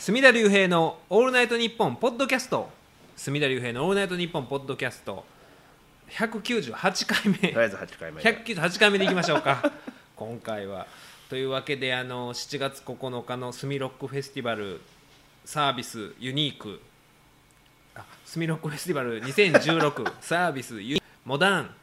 隅田隆平の「オールナイトニッポン」ポッドキャスト。隅田隆平の「オールナイトニッポン」ポッドキャスト。198回目とりあえず8回目198回目でいきましょうか。今回は。というわけであの7月9日のスミロックフェスティバル。サービスユニーク。あスミロックフェスティバル2016 サービスユモダン。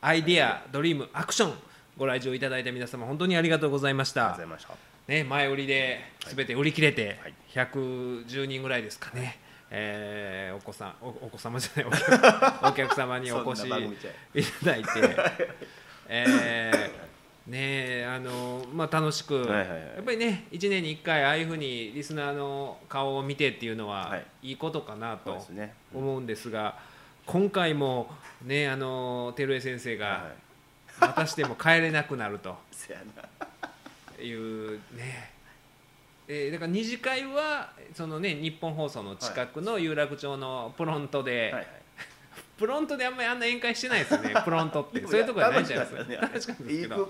アイデア。ドリーム。アクション。ご来場いただいた皆様本当にありがとうございました。ありがとうございましたね、前売りで全て売り切れてはい。110人ぐらいですかね、えーお子さんおお子様じゃない お客様にお越しい。ただいて、えーねあのまあ、楽しく、はいはいはい。やっぱりね1年に1回ああいうふうにリスナーの顔を見てっていうのははい。いいことかなとそうですね。思うんですが、今回もねあの照江先生が、はい。またしても帰れなくなると。いうね、えーだから二次会はそのね日本放送の近くの有楽町のプロントで、はいはい。プロントであんまりあんな宴会してないですよね プロントって。そういうところじゃないじゃないですか。楽しかったんですいいけど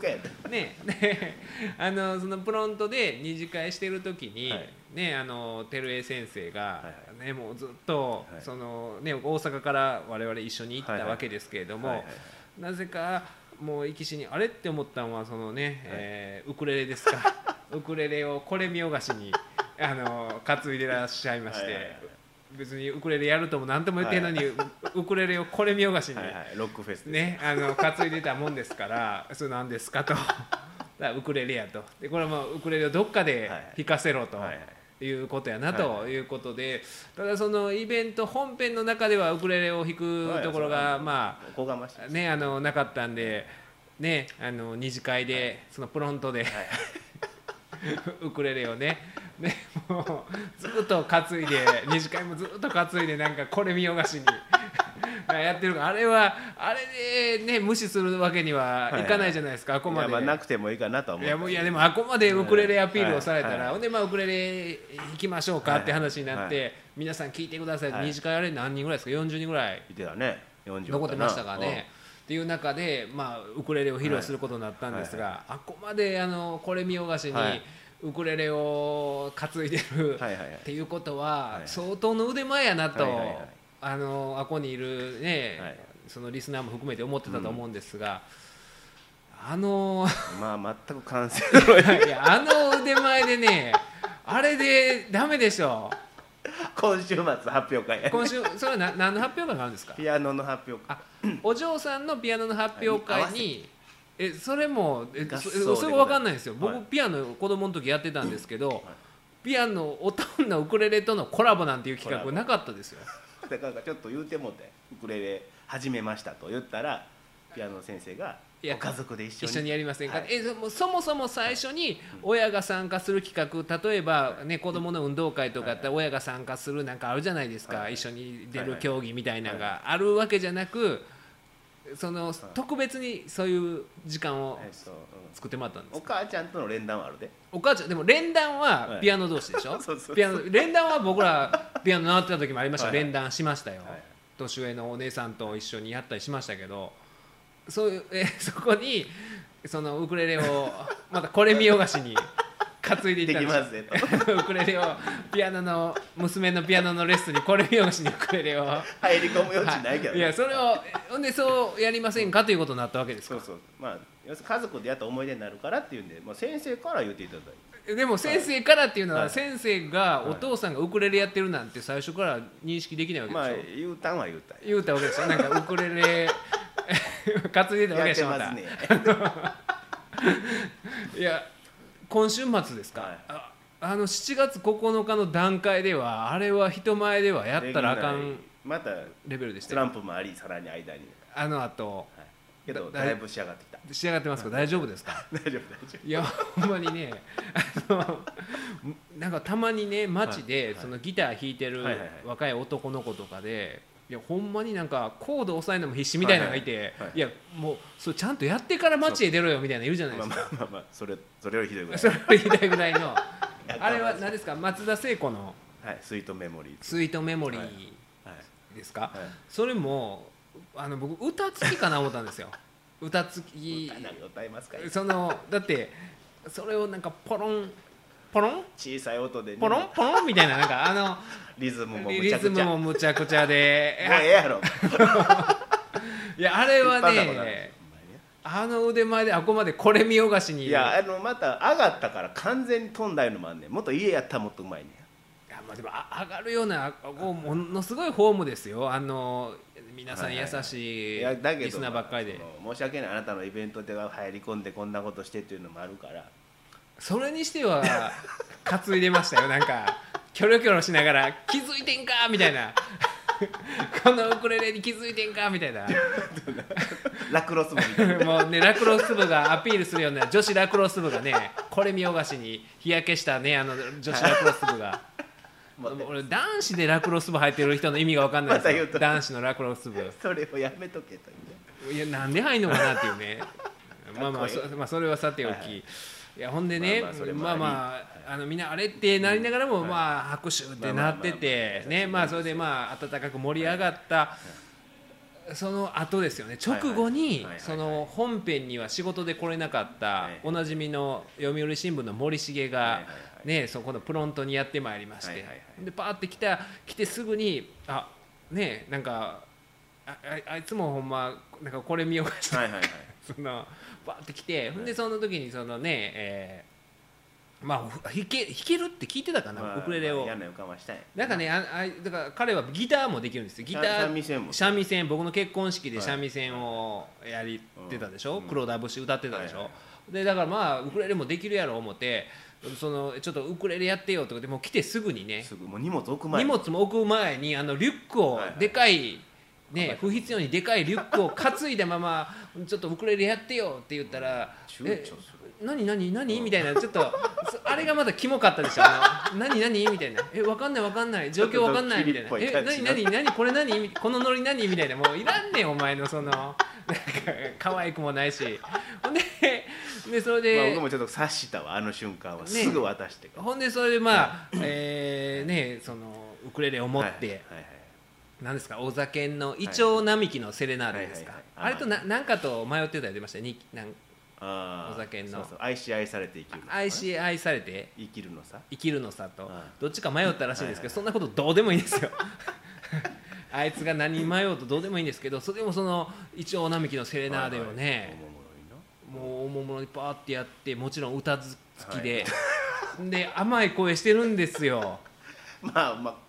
ね。で あのそのプロントで二次会してる時に、はい。ねあの照江先生が、はいはねもうずっと、はい。そのね大阪から我々一緒に行ったわけですけれども、なぜかもう行きしにあれって思ったのはそのね、えーウクレレですか。ウクレレをこれ見よがしにあの担いでらっしゃいまして、はいはいはい。別にウクレレやるとも何とも言ってんのに、ウウクレレをこれ見よがしに、はいはい。ロックフェスねあの担いでたもんですからそれ何ですかと。だからウクレレやと。でこれはもうウクレレをどっかで弾かせろと。はいはいいうことやなはい。ということで、ただそのイベント本編の中ではウクレレを弾くところが、はい。まあねあのなかったんで、ねあの二次会で、そのプロントで、ウクレレをね。ねもうずっと担いで二次会もずっと担いでなんかこれ見よがしに。やってるから。あれはあれでね無視するわけにはいかないじゃないですか、あこまで。いやまあなくてもいいかなとは思いうやもういやでもあこまでウクレレアピールをされたら、はい。はいほんでまあウクレレ弾きましょうかって話になって、はい。皆さん聞いてください、はい。二次会あれ何人ぐらいですか？40人ぐらい。いてたね。40残ってましたからね。っていう中で、まあ、ウクレレを披露することになったんですが、あこまであのこれ見よがしに、はい。ウクレレを担いでる、はいはいはい。っていうことは、い相当の腕前やなと、はいはいはい。あのあこにいるね、はい。そのリスナーも含めて思ってたと思うんですが、あの まあ全く完成 いやあの腕前でねあれでダメでしょ 今週末発表会。や今週それはな何の発表会があるんですか？ピアノの発表会。あお嬢さんのピアノの発表会にえそれもえそそれ分かんないんですよ。僕、はい。ピアノ子供の時やってたんですけど、ピアノおとんなウクレレとのコラボなんていう企画なかったですよ。だからちょっと言うてもうてウクレレ始めましたと言ったらピアノの先生がいやご家族で一緒に。一緒にやりませんか、はい。えそもそもそも最初に親が参加する企画例えば、ね、子どもの運動会とかやったら親が参加するなんかあるじゃないですか、はい一緒に出る競技みたいなのがあるわけじゃなくその特別にそういう時間を作ってもらったんですお母ちゃんとの連弾はあるで。お母ちゃんでも連弾ははい。ピアノ同士でしょ、そうそうピアノ連弾は僕らピアノ習ってた時もありました、はいはい。連弾しましたよ、はい。年上のお姉さんと一緒にやったりしましたけどそういうえ そこにそのウクレレをまたこれ見よがしに担いでいっできたんますねと。ウクレレをピアノの娘のピアノのレッスンにこれ見よがしにウクレレを。入り込む余地ないけどい。やそれをほんでそうやりませんかということになったわけですかそうそう。まあ要するに家族でやった思い出になるからっていうんで、まあ、先生から言っていただいてでも先生からっていうのははい。先生がお父さんがウクレレやってるなんて最初から認識できないわけでしょ、まあ言うたんは言うたんや。言うたわけですよなんかウクレレ担いでたわけやってでしょまたますね。いや今週末ですか、はい。ああの7月9日の段階ではあれは人前ではやったらあかんまたレベルでしたスラよンプもありさらに間に、あの後はい、けどだだいぶ仕上がってきた。仕上がってますか？大丈夫ですか？大丈夫大丈いやほんまにねあのなんかたまにね街で、はいそのギター弾いてるはいはいはい。若い男の子とかでいやほんまになんかコード押さえるのも必死みたいなのがいて、いはいはい。はいやもうそれちゃんとやってから街へ出ろよみたいなのいるじゃない夫ですか、まあまあまあまあそれそれよりひどいぐらい。それを言いたいぐらいの。やあれは何ですか？松田聖子の。はいスイートメモリー「スイートメモリはい。ー」ですか、はい。それもあの僕歌付きかな思ったんですよ。歌付き。歌いますかそのだってそれをなんかポロンポロン？小さい音でね。ポロン？ポロン？みたいななんかあのリズムもむリちゃくちゃ。もうズムもむちゃくちゃで。ええやろ。いやあれはねあの腕前であこまでこれ見よがしに。いやあのまた上がったから完全に飛んだのもあんねん。もっと家やったらもっとうまいねいやまあでもあ上がるようなこうものすごいフォームですよ。あの皆さん優しいいやだけどリスナーばっかりで。申し訳ない。あなたのイベントでは入り込んでこんなことしてっていうのもあるから。それにしては担いでましたよ。なんかキョロキョロしながら「気づいてんか!」みたいな。このウクレレに気づいてんかみたいな。ラクロス部みたいな。もうねラクロス部がアピールするような女子ラクロス部がねこれ見よがしに日焼けしたねあの女子ラクロス部が俺男子でラクロス部入ってる人の意味が分かんないですよ。男子のラクロス部。それをやめとけといやなんで入んのかなっていうね。まあまあそ,、まあ、それはさておき、はい。はいいやほんでねまあまああのみんなあれってなりながらも、うんまあ拍手ってなっててねまあそれでまあ温かく盛り上がったその後ですよね。直後はい。にはいはいはい。その本編には仕事で来れなかったはいはい。おなじみの読売新聞の森重がはいはいはいねそこのプロントにやってまいりまして。はいはいはい。でパーって来た来てすぐにあねなんかあああいつもほんまなんかこれ見ようがしてはいはいはい。そのバーって来てほんでその時にそのね、えーまあ弾け弾けるって聞いてたかな、まあウクレレを、まあ嫌なんやな。んかねああだから彼はギターもできるんですよ。ギター三味線も。三味線僕の結婚式ではい。三味線をやりってたでしょ、うん。黒田節歌ってたでしょ、はいはでだからまあウクレレもできるやろ思ってそのちょっとウクレレやってよとかでもう来てすぐにね。すぐもう荷物置く前荷物も置く前にあのリュックをでかい、はいね、不必要にでかいリュックを担いだままちょっとウクレレやってよって言ったら何何何？みたいなちょっとそ あれがまだキモかったでしょ何何？みたいな。えわかんないわかんない。状況わかんないみたいな。え何何？何？これ何？このノリ何？みたいな。もういらんねんお前のそのなんか可愛くもないし。ほんででそれでまあ僕もちょっと察したわあの瞬間は。すぐ渡してほんでそれでまあ、えーねそのウクレレを持って、はいはいはいなんですか？お酒のイチョウ並木のセレナーデですか、はいはいはい。あれとな何かと迷ってたり出ました？になんお酒の。そうそう。愛し愛されて生きるの愛し愛されて？生きるのさ。生きるのさと。はいどっちか迷ったらしいんですけど、はいはいそんなことどうでもいいんですよ。あいつが何に迷おうとどうでもいいんですけどそれでもそのイチョウ並木のセレナーデをね、おもろいなもう大物にパーってやってもちろん歌付きで、で甘い声してるんですよ。まあまあ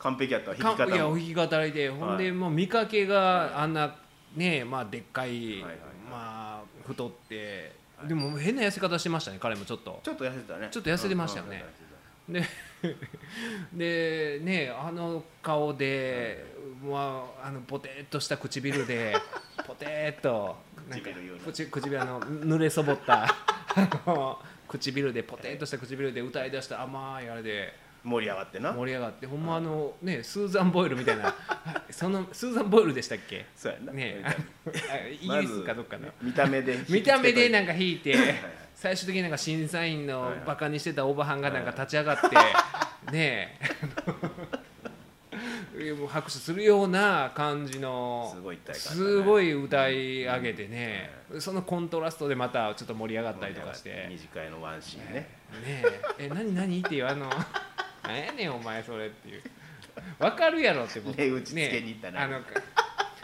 完璧やったわ弾きかいや弾き語りで。ほんで、はいもう見かけがあんなねまあでっかい、まあ太って、でも変な痩せ方してましたね彼もちょっと。ちょっと痩せてたね。ちょっと痩せてましたよね。ででねあの顔で、まあ、あのポテッとした唇で ポテッとなんか唇あの濡れそぼったあの唇でポテッとした唇で歌い出した甘いあれでた盛り上がってな。盛り上がってほんまあ。のねスーザン・ボイルみたいな。そのスーザン・ボイルでしたっけ？そうやな。ね。あイギリスかどっかの、見た目で 見た目でなんかか引いてはい最終的になんか審査員のバカにしてたおばはんがなんか立ち上がってねえ。もう拍手するような感じのすごい一体感すごい歌い上げてね。そのコントラストでまたちょっと盛り上がったりとかして二次会のワンシーンね。ねえ。え何何？っていうあのなんやねんお前それっていう。わかるやろって僕。値打ちつけに行ったな。あの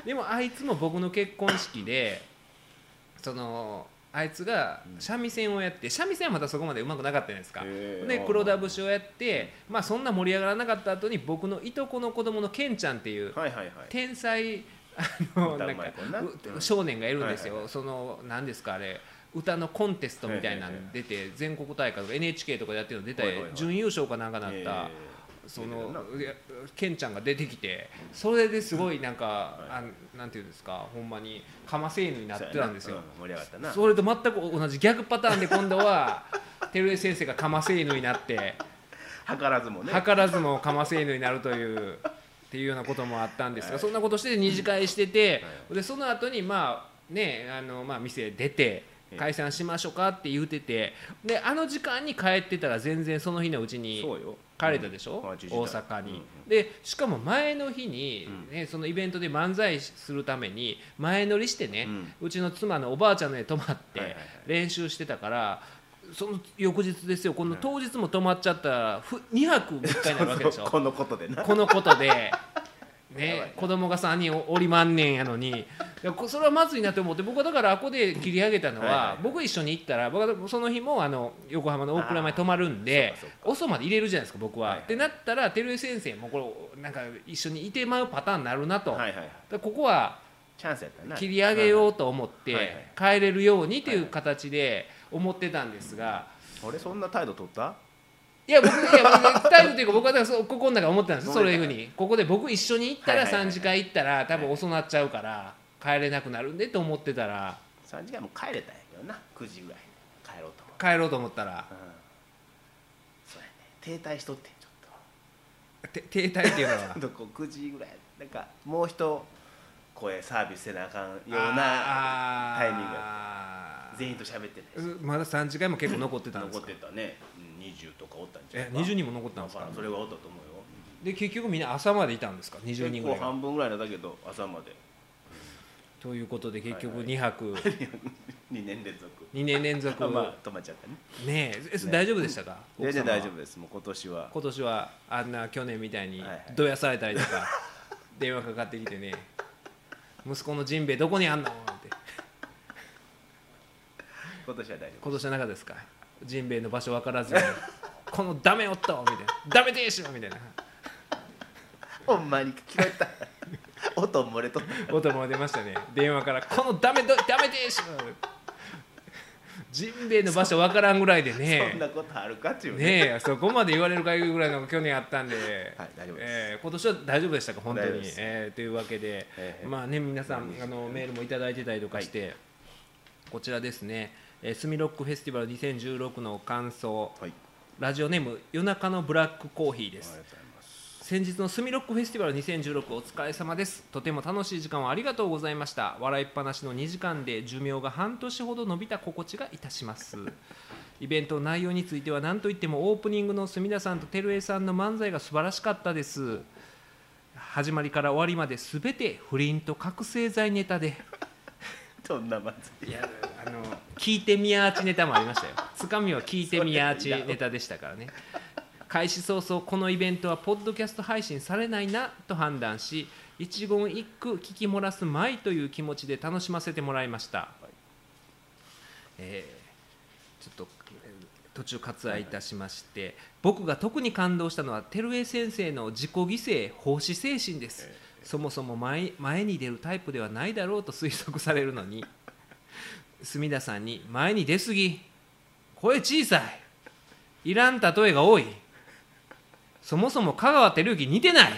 でもあいつも僕の結婚式でそのあいつが三味線をやって三味線はまたそこまでうまくなかったじゃないですか。で黒田節をやってまあそんな盛り上がらなかった後に僕のいとこの子供のケンちゃんっていう天才あの歌なんまい子な。ううん少年がいるんですよ、その何ですかあれ歌のコンテストみたいなの出て全国大会とか NHK とかでやってるの出て準優勝かなんかなった、えーそのケンちゃんが出てきてそれですごいなんか、あなんていうんですかほんまにかませ犬になってたんですよ、それと全く同じ逆パターンで今度は 照江先生がかませ犬になって図らずもね。図らずもかませ犬になるというっていうようなこともあったんですが、そんなことして二次会してて、でその後にまあねあのまあ店出て解散しましょうかって言うててであの時間に帰ってたら全然その日のうちに帰れたでしょ、うん。8時台。大阪に、うんうん。でしかも前の日に、ねそのイベントで漫才するために前乗りしてね、うちの妻のおばあちゃんの家泊まって練習してたからその翌日ですよ。この当日も泊まっちゃったらふ2泊3日になるわけでしょ？このことでな。このことで、ねな、子供が3人おりまんねんやのに。いやこそれはまずいなと思って僕はだからあこで切り上げたのは、はいはい。僕一緒に行ったら僕はその日もあの横浜の大倉山に泊まるんで遅まで入れるじゃないですか僕は。はいはい。ってなったら照井先生もこれなんか一緒にいてまうパターンになるなと、はいはいここはチャンスやったな。切り上げようと思って帰れるようにという形で思ってたんですが。俺そんな態度取った？いや僕いや僕タイムというか僕はだからここの中思ってたんですそういうふうに。ここで僕一緒に行ったらはいはいはい3時間行ったら多分遅なっちゃうから帰れなくなるんでと思ってたら。3時間も帰れたんやけどな。9時ぐらいに帰ろうと思う、帰ろうと思ったら。うん、そうやね。停滞しとってんちょって停滞っていうのは？とどこ9時ぐらい。なんかもう一声サービスせなあかんようなタイミング全員と喋ってないまだ3時間も結構残ってたんです残かってたね、うん、20とかおったんちゃえうか。20人も残ったんですか？それがおったと思うよ。で結局みんな朝までいたんですか？20人ぐらい半分ぐらいだけど朝まで。ということで結局はい。2泊。2年連続。2年連続。まあ止まっちゃったね。ねええね大丈夫でしたか？全然大丈夫です。もう今年は。今年はあんな去年みたいにはいはい。どやされたりとか 電話かかってきてね息子のジンベエどこにあんの？って。今年は大丈今年はなかったですか？ジンベエの場所分からずに このダメ夫みたいな。ダメでしょみたいな。夫ほんまに聞こえた。音漏れとった。音も出ましたね。電話からこのダメどダメでしょジンベエの場所分からんぐらいでそんねなことあるかっていうねえそこまで言われるかいうぐらいのが去年あったんで、はい大丈夫です。えー今年は大丈夫でしたか本当に。えーというわけで、ええ。まあね皆さんあのメールもいただいてたりとかして、こちらですね、えースミロックフェスティバル2016の感想。はい。ラジオネーム夜中のブラックコーヒーです。先日のスミロックフェスティバル2016お疲れ様です。とても楽しい時間をありがとうございました。笑いっぱなしの2時間で寿命が半年ほど伸びた心地がいたします。イベントの内容については何といってもオープニングの隅田さんと照江さんの漫才が素晴らしかったです。始まりから終わりまで全て不倫と覚醒剤ネタでどんなまずい。やあの聞いてみやーちネタもありましたよ。つかみは聞いてみやーちネタでしたからね。開始早々このイベントはポッドキャスト配信されないなと判断し一言一句聞き漏らすまいという気持ちで楽しませてもらいました、えーちょっとえー途中割愛いたしまして、僕が特に感動したのは照江先生の自己犠牲奉仕精神です、そもそも前前に出るタイプではないだろうと推測されるのに隅田さんに「前に出すぎ。声小さい。いらん例えが多い。そもそも香川照之似てない!」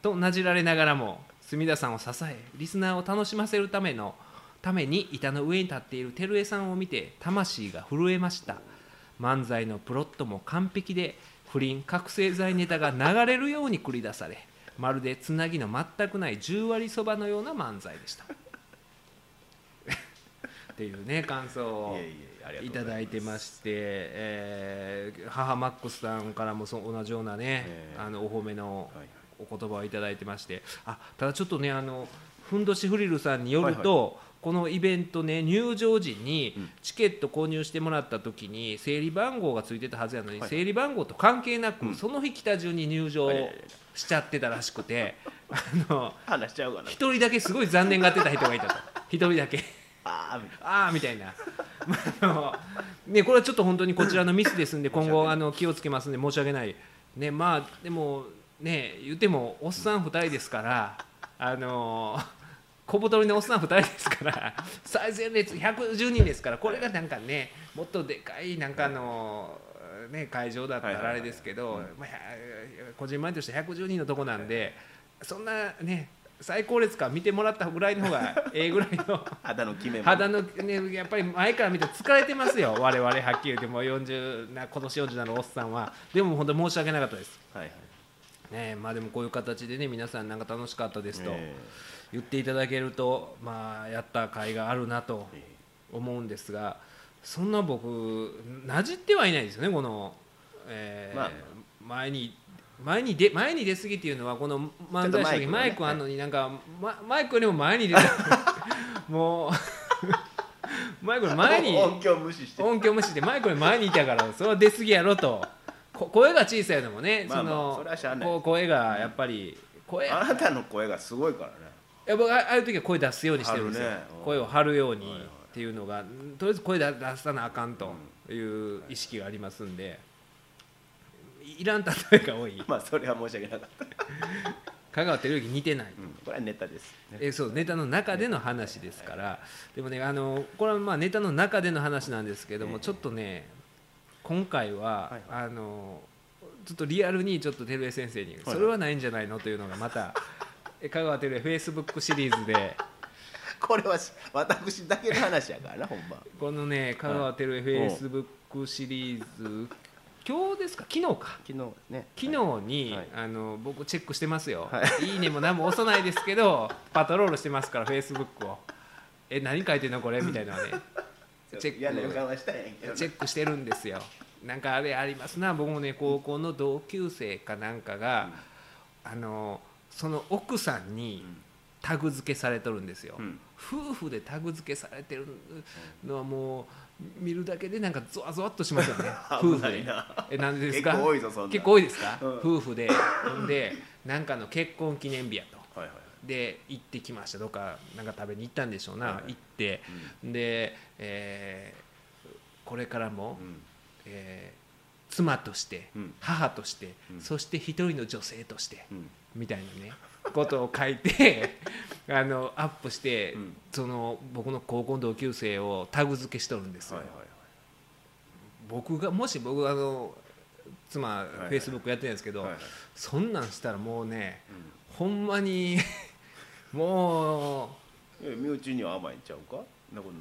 となじられながらも隅田さんを支えリスナーを楽しませるためのために板の上に立っている照江さんを見て魂が震えました。漫才のプロットも完璧で不倫覚醒剤ネタが流れるように繰り出されまるでつなぎの全くない10割そばのような漫才でした。っていうね感想をいただいてまして、えー母マックスさんからもそ同じようなね、ええあのお褒めのはいお言葉をいただいてましてあただちょっとねあのふんどしフリルさんによると、このイベントね入場時にうん。チケット購入してもらった時に整理番号がついてたはずやのに、はい。整理番号と関係なく、うん。その日来た順に入場しちゃってたらしくて あの一人だけすごい残念がってた人がいたと。一人だけ。ああみたいな、ね、これはちょっと本当にこちらのミスですんで今後あの気をつけますんで申し訳ない、ね、まあでもね言ってもおっさん2人ですからあの小太りのおっさん2人ですから最前列110人ですからこれがなんかねもっとでかいなんかあの、ね、会場だったらあれですけど、まあ、こじん。まりとして110人のとこなんでそんなね最高列か見てもらったぐらいの方がええぐらいの。肌の決めも。肌のねやっぱり前から見て疲れてますよ我々はっきり言ってもう40な今年40なのおっさんは。でも本当申し訳なかったです。はいはい。ねまあでもこういう形でね皆さんなんか楽しかったですと。え言っていただけるとまあやった甲斐があるなとえ思うんですがそんな僕なじってはいないですよねこの、えーまあ前に前に出前に出過ぎっていうのはこの漫才師の時マイクあんのになんか、まマイクよりも前に出た もう マイクの前に音響無視して。音響無視でマイクの前にいたからそれは出過ぎやろと。こ声が小さいのもね、まあまあ声がやっぱり声あなたの声がすごいからね。いや僕あああいう時は声出すようにしてるんですよ、声を張るようにっていうのがとりあえず声出出さなあかんという意識がありますんで。いらん例えが多い。まあそれは申し訳なかった、香川照之似てないうん、これはネタです、ね、えそうネタ。の中での話ですから。でもねあのこれはまあネタの中での話なんですけども、ええ。ちょっとね今回は、はいあのちょっとリアルにちょっと照江先生に、はいそれはないんじゃないの？というのがまたえ香川照江フェイスブックシリーズで。これはし私だけの話やからなほんま。このね香川照江フェイスブックシリーズ今日ですか？昨日か。昨日ね。昨日に、はい。あの僕チェックしてますよ、、はい。いねも何も押さないですけど パトロールしてますからフェイスブックを。え何書いてんのこれ？みたいなのはね。チェック。したんやけどチェックしてるんですよ。なんかあれありますな。僕もね高校の同級生かなんかが、あのその奥さんにタグ付けされとるんですよ、うん。夫婦でタグ付けされてるのはもう見るだけでなんかゾワゾワっとしますよね。夫婦で。えなんでですか？結構多いですか、うん。夫婦で。ほんでなんかの結婚記念日やと。はいはいで行ってきました。どっかなんか食べに行ったんでしょうな、はいはい。行って、で、えーこれからも、うん。えー妻として、うん。母として、うん。そして一人の女性として、うんみたいなね ことを書いて あのアップして、うん。その僕の高校の同級生をタグ付けしとるんですよ、はいはいはい。僕がもし僕あの妻いフェイスブックやってるんですけど、はいはい。そんなんしたらもうねうほんまに もんえ身内には甘いんちゃうか？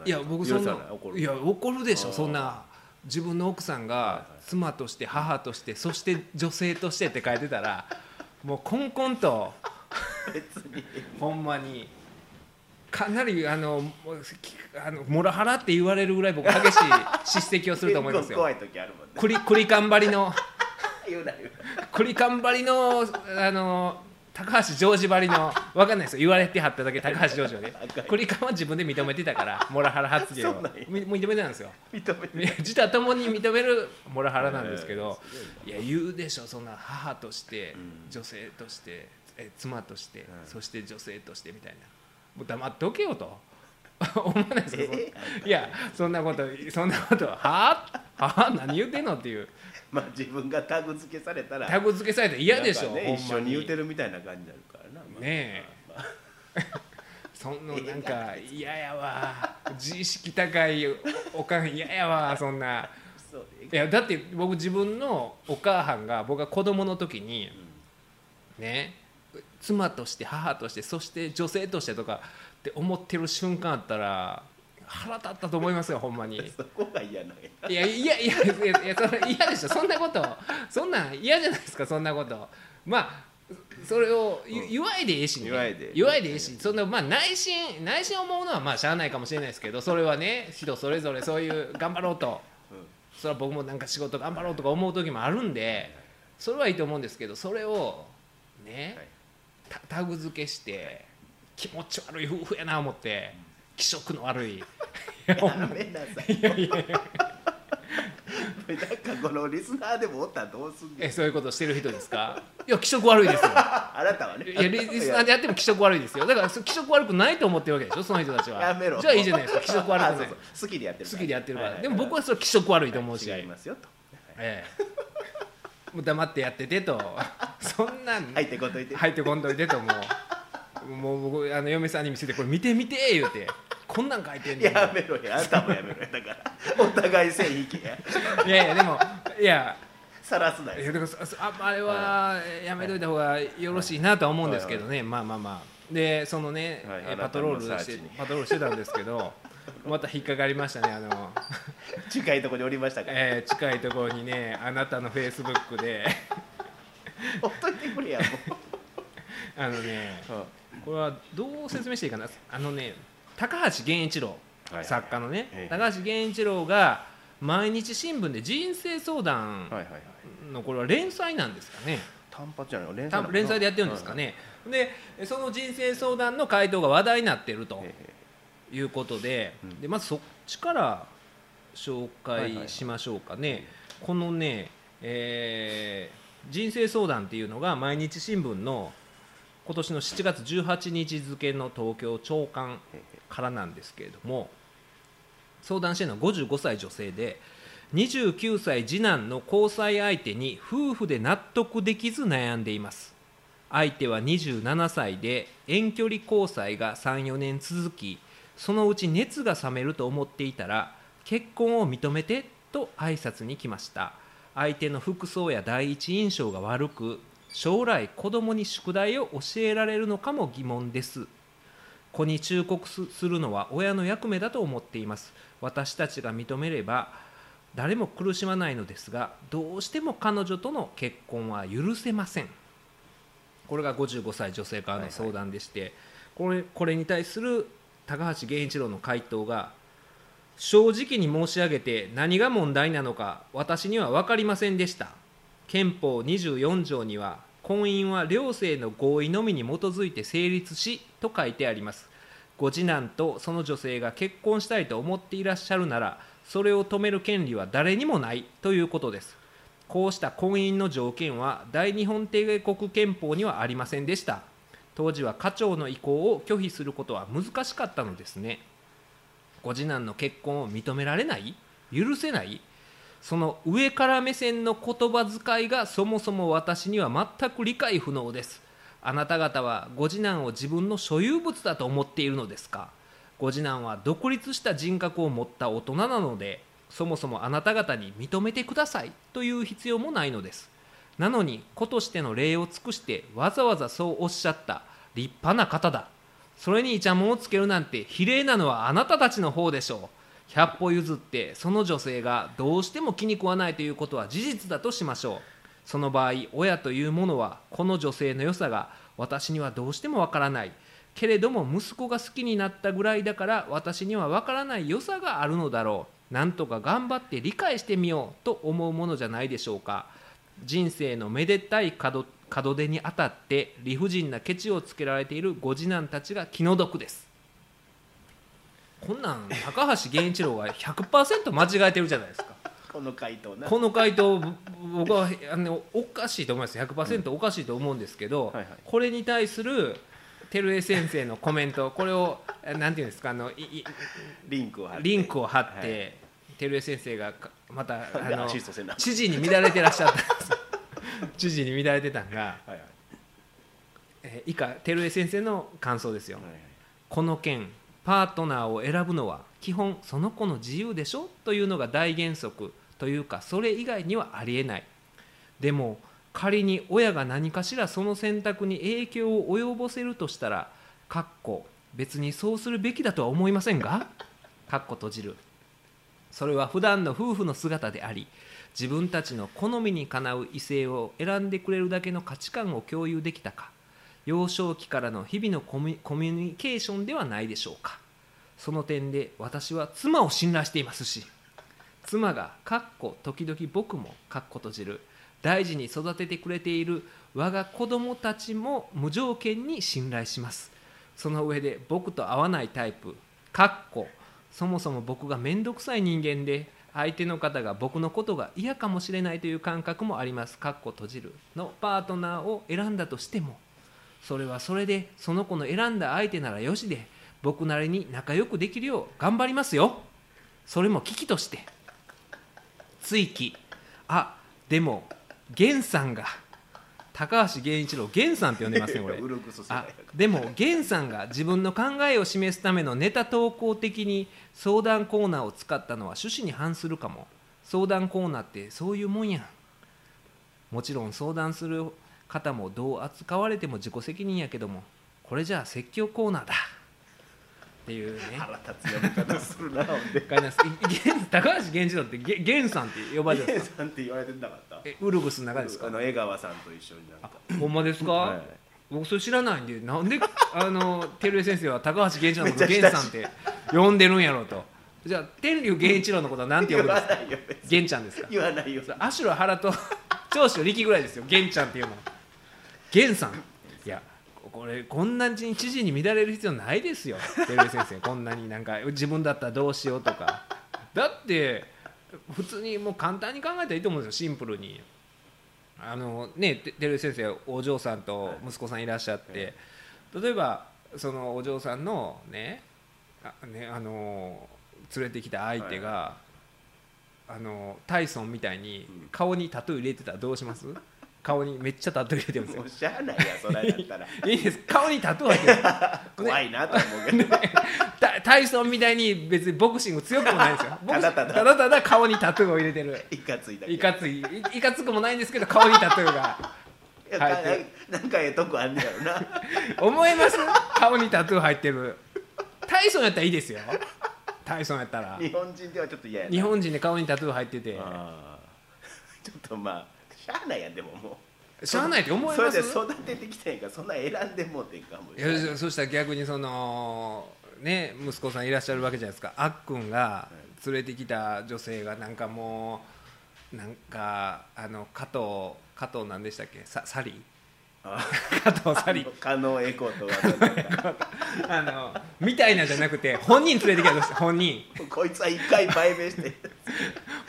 い。や僕そんない。怒る。いや怒るでしょそんな。自分の奥さんが妻として母としてそして女性としてって書いてたらもうコンコンと。別に。ほんまに。かなりあのあのモラハラって言われるぐらい僕激しい叱責をすると思いますよ。怖い時あるもんね。クリクリカン張りの。言うな言うな。クリカン張りのあの高橋ジョージ張りのわかんないですよ。言われてはっただけ高橋ジョージはねクリカンは自分で認めてたからモラハラ発言を。認めてたんですよ。認めて自他ともに認めるモラハラなんですけどえいや言うでしょ。そんな母としてうん。女性としてえ妻としてうん。そして女性としてみたいな。もう黙っておけよと。思わないですか、えいやそんなことそんなことはあはあ何言ってんの？っていう まあ自分がタグ付けされたらタグ付けされたら嫌でしょ、ね、一緒に言うてるみたいな感じになるからな、まあ。ねえ。まあまあそんのなんか嫌やわ。自意識高いおかん嫌やわそんな。いやだって僕自分のお母さんが僕が子供の時にね妻として母としてそして女性としてとかって思ってる瞬間あったら腹立ったと思いますよほんまに。そこが嫌なんや。いやいやいやいやいやそれ嫌でしょ。そんなことそんなん嫌じゃないですかそんなこと。まあそれを言言わいでええしね。言わいでええし。そんなまあ内心内心思うのはまあしゃあないかもしれないですけどそれはね人それぞれそういう頑張ろうと。うん。それは僕もなんか仕事頑張ろうとか思う時もあるんでそれはいいと思うんですけどそれをね、はい。タタグ付けして気持ち悪い夫婦やな思って気色の悪い。いやほんまやめなさい なんかこのリスナーでもおったらどうすんねん。えそういうことしてる人ですか？いや気色悪いですよ。あなたはね。いやリリスナーでやっても気色悪いですよ。だからそ気色悪くないと思ってるわけでしょその人たちは。やめろ。じゃあいいじゃないですか。気色悪くないあそうそう。好きでやってる好きでやってるから、でも僕はそれ気色悪いと思うし、違い。ますよとええ。もう黙ってやっててと。そんなん。入ってこんといて。入ってこんといてともうもう僕あの嫁さんに見せてこれ見て見て言うてこんなん書いてんねん。やめろやあんたもやめろや。だから お互い線引きや。いやいやでもいや。さらすないやだからそそああれはやめといた方がよろしいなとは思うんですけどね、まあまあまあ。でそのね、はい。えパトロールしてパトロールしてたんですけどまた引っかかりましたねあの、近いところにおりましたか。らえー近いところにねあなたのフェイスブックで。ほっといてくれやも あのねうこれはどう説明していいかな？あのね高橋源一郎、はいはい作家のね、ええ。高橋源一郎が毎日新聞で人生相談はいはいはい。のこれは連載なんですかね、単発じゃないの？連載連載でやってるんですかね、でその人生相談の回答が話題になってるとええ。いうことで,、うん。でまずそちから紹はいはいはい介しましょうかね、このね、えー人生相談っていうのが毎日新聞の今年の7月18日付の東京朝刊からなんですけれども相談してるのは55歳女性で29歳次男の交際相手に夫婦で納得できず悩んでいます。相手は27歳で遠距離交際が34年続きそのうち熱が冷めると思っていたら結婚を認めてと挨拶に来ました。相手の服装や第一印象が悪く将来子供に宿題を教えられるのかも疑問です。子に忠告すするのは親の役目だと思っています。私たちが認めれば誰も苦しまないのですがどうしても彼女との結婚は許せません。これが55歳女性からの相談でして、これこれに対する高橋源一郎の回答が正直に申し上げて何が問題なのか私には分かりませんでした憲法24条には婚姻は両性の合意のみに基づいて成立しと書いてあります。ご次男とその女性が結婚したいと思っていらっしゃるならそれを止める権利は誰にもないということです。こうした婚姻の条件は大日本帝国憲法にはありませんでした。当時は家長の意向を拒否することは難しかったのですね。ご次男の結婚を認められない？許せない？その上から目線の言葉遣いがそもそも私には全く理解不能です。あなた方はご次男を自分の所有物だと思っているのですか？ご次男は独立した人格を持った大人なのでそもそもあなた方に認めてください。という必要もないのです。なのに子としての礼を尽くしてわざわざそうおっしゃった立派な方だ。それにイチャモンをつけるなんて比例なのはあなたたちの方でしょう。100歩譲ってその女性がどうしても気に食わないということは事実だとしましょう。その場合親というものはこの女性の良さが私にはどうしてもわからない。けれども息子が好きになったぐらいだから私にはわからない良さがあるのだろう。なんとか頑張って理解してみようと思うものじゃないでしょうか。人生のめでたい門門出にあたって理不尽なケチをつけられているご次男たちが気の毒です。こんなん高橋源一郎が100%間違えてるじゃないですか。この回答な。この回答ぼ僕はあのおかしいと思います。100%おかしいと思うんですけど、はいはい。これに対する照江先生のコメントこれをえなんていうんですかあのいいリンクを貼って。リンクを貼って、はい。照江先生がかまたあでの知事に乱れてらっしゃった。んです知事に乱れてたんが、はいはい。えー以下照江先生の感想ですよ、はいはい。この件パートナーを選ぶのは基本その子の自由でしょ？というのが大原則というかそれ以外にはありえない。でも仮に親が何かしらその選択に影響を及ぼせるとしたらかっこ別にそうするべきだとは思いませんが？かっこ閉じる。それは普段の夫婦の姿であり自分たちの好みにかなう異性を選んでくれるだけの価値観を共有できたか幼少期からの日々のコミコミュニケーションではないでしょうか。その点で私は妻を信頼していますし妻がかっこ時々僕もかっこ閉じる大事に育ててくれている我が子供たちも無条件に信頼します。その上で僕と合わないタイプかっこそもそも僕が面倒くさい人間で相手の方が僕のことが嫌かもしれないという感覚もあります。かっこ閉じるのパートナーを選んだとしてもそれはそれでその子の選んだ相手ならよしで僕なりに仲良くできるよう頑張りますよ。それも危機として。追記。あでも源さんが高橋源一郎源さんって呼んでますねこれ。あでも源さんが自分の考えを示すためのネタ投稿的に相談コーナーを使ったのは趣旨に反するかも。相談コーナーってそういうもんやん。もちろん相談する方もどう扱われても自己責任やけどもこれじゃあ説教コーナーだっていうね。腹立つ呼び方するなほんで高橋源一郎ってげ源さんって呼ばれてるんゲンですかさんって言われてなかった。えウルグスの中ですか？あの江川さんと一緒になった。ほんまですか、はい。僕それ知らないんでなんで あの照江先生は高橋源一郎のこと源さんって呼んでるんやろうと。じゃあ天竜源一郎のことは何て呼言ぶんですか？源ちゃんですか？言わないよ。アシュラ原と 長州力ぐらいですよ。源ちゃんっていうの。は源さん。いやこれこんなに知事に乱れる必要ないですよ。照井先生 こんなになんか自分だったらどうしようとか。だって普通にもう簡単に考えたらいいと思うんですよシンプルに。あのねて照井先生お嬢さんと息子さんいらっしゃって、例えばそのお嬢さんのねあねあの連れてきた相手が、あのタイソンみたいに顔にタトゥー入れてたらどうします？顔にめっちゃタトゥー入れてるんですよ。もうしゃあないやそれだったら。いいです。顔にタトゥー入ってる。怖いなと思うけど、タタイソンみたいに別にボクシング強くもないんですよ。ただただ。ただただ顔にタトゥーを入れてる。いかついだけいかついいいかつくもないんですけど顔にタトゥーが。入っなんかええとこあんねやろな。思います？顔にタトゥー入ってる。タイソンやったらいいですよ。タイソンやったら。日本人ではちょっと嫌やな。日本人で顔にタトゥー入ってて。ちょっとまあしゃあないやんでももう。しゃあないって思います？それで育ててきたんやからそんな選んでもうてんかもいやそしたら逆にそのね息子さんいらっしゃるわけじゃないですか。あっくんが連れてきた女性がなんかもうなんかあの加藤加藤なんでしたっけ？ササリあ。加藤サリ可能エコーとは。あのみたいなじゃなくて本人連れてきたとして本人。こいつは一回売名して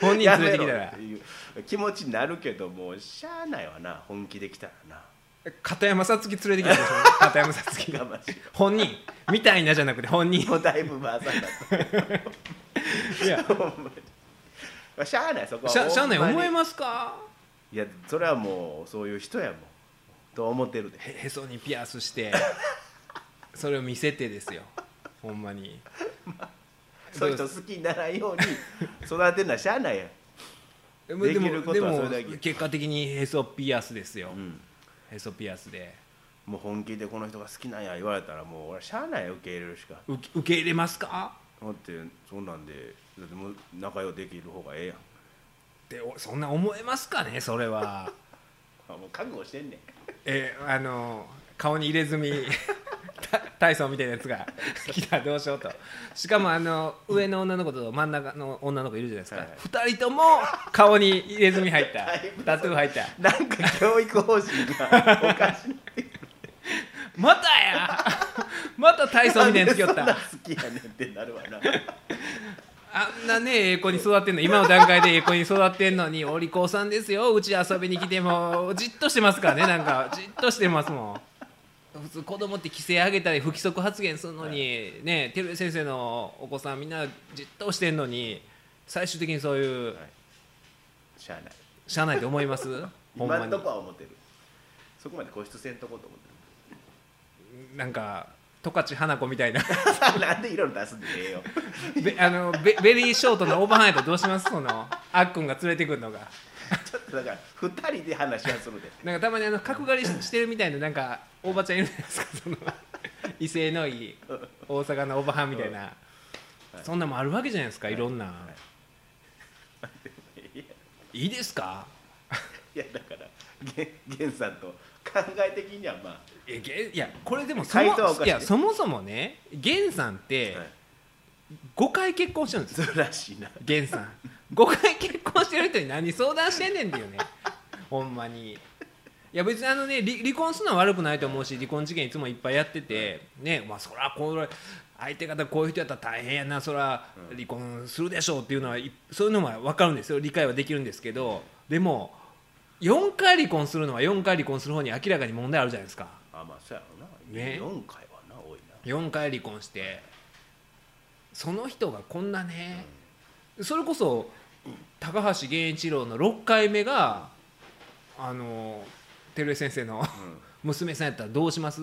本人連れてきたやめろらっていう気持ちになるけどもうしゃあないわな本気できたらな。片山さつき連れてきたでしょ？片山さつき。我慢し。本人？みたいなじゃなくて本人。もうだいぶまあさんだいや。とほんまに。まあしゃあないそこは。しゃしゃあない。思いますか？いやそれはもうそういう人やもん。と思ってるで。へへそにピアスして それを見せてですよ。ほんまに。そういう人好きにならんように育てるのはしゃあないやんでもできることはでもそれだけ。結果的にへそピアスですよ、うん。へそピアスで。もう本気でこの人が好きなんや言われたらもう俺はしゃあないよ受け入れるしか。受け受け入れますか？だってそんなんでだってもう仲良くできる方がええやん。っておそんな思えますかねそれは。あもう覚悟してんねん。えあの顔に入れ墨 た 体操みたいなやつが 来たらどうしようと。しかもあの上の女の子と真ん中の女の子いるじゃないですか、はいはい。二人とも顔に入れ墨入った。タトゥー入った。なんか教育方針がおかしい。またや！また体操みたいなのつきよった。好きやねんってなるわな。あんなねええ子に育ってんの。今の段階でええ子に育ってんのにお利口さんですよ。うち遊びに来てもじっとしてますからねなんか。じっとしてますもん普通子供って規制上げたり不規則発言するのに、ね照井先生のお子さんみんなじっとしてんのに最終的にそういうしゃあない。しゃあないと思います？今んとこは思ってる。そこまで固執せんとこと思ってなんか十勝花子みたいな。る なんでいろいろ出すんでええよ。べあのベベリーショートのオーバーハンやったらどうします？そのあっくんが連れてくるのが。ちょっとだから二人で話はするで。なんかたまにあの角刈りしてるみたいななんかおばちゃんいるじゃないですか。その威勢のいい大阪のおばはんみたいな、そんなんもあるわけじゃないですかいろんな、い。やいいですか？いやだからゲンゲンさんと考え的にはまあ。いやこれでもそもいやそもそもね源さんってはい。5回結婚してるんですよ。らしいな。源さん5回結婚してる人に何相談してんねんっていうね。ほんまに。いや別にあのね離離婚するのは悪くないと思うし離婚事件いつもいっぱいやっててねまあそらこれ相手方こういう人やったら大変やなそら離婚するでしょうっていうのはいそういうのは分かるんですよ。理解はできるんですけど。でも4回離婚するのは4回離婚する方に明らかに問題あるじゃないですか。あまあそうやろな、ね。4回はな多い4回離婚してその人がこんなねそれこそ高橋源一郎の6回目があの照井先生のな、娘さんやったらどうします？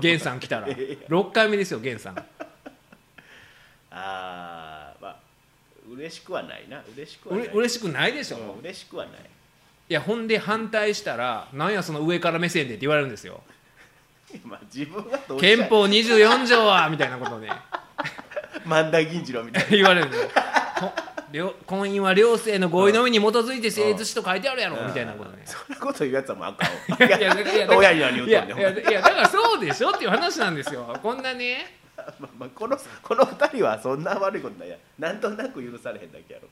源さん来たら。いやいや。6回目ですよ源さん。ああまあ嬉しくはないな。嬉しくはうない。れ嬉しくないでしょ、うん嬉しくはない。いやほんで反対したらなんやその上から目線でって言われるんですよ。まあ自分がどう憲法24条はみたいなことね 万田銀次郎みたいな。言われるの。よほ両婚姻は両性の合意のみに基づいて成立しと書いてあるやろみたいなことね。そんなこと言うやつはもうあかんわ。いやいやいやいやとんねんいやいやだからそうでしょっていう話なんですよ。こんなね。まあまあこのこの二人はそんな悪いことないや。なんとなく許されへんだけやろ。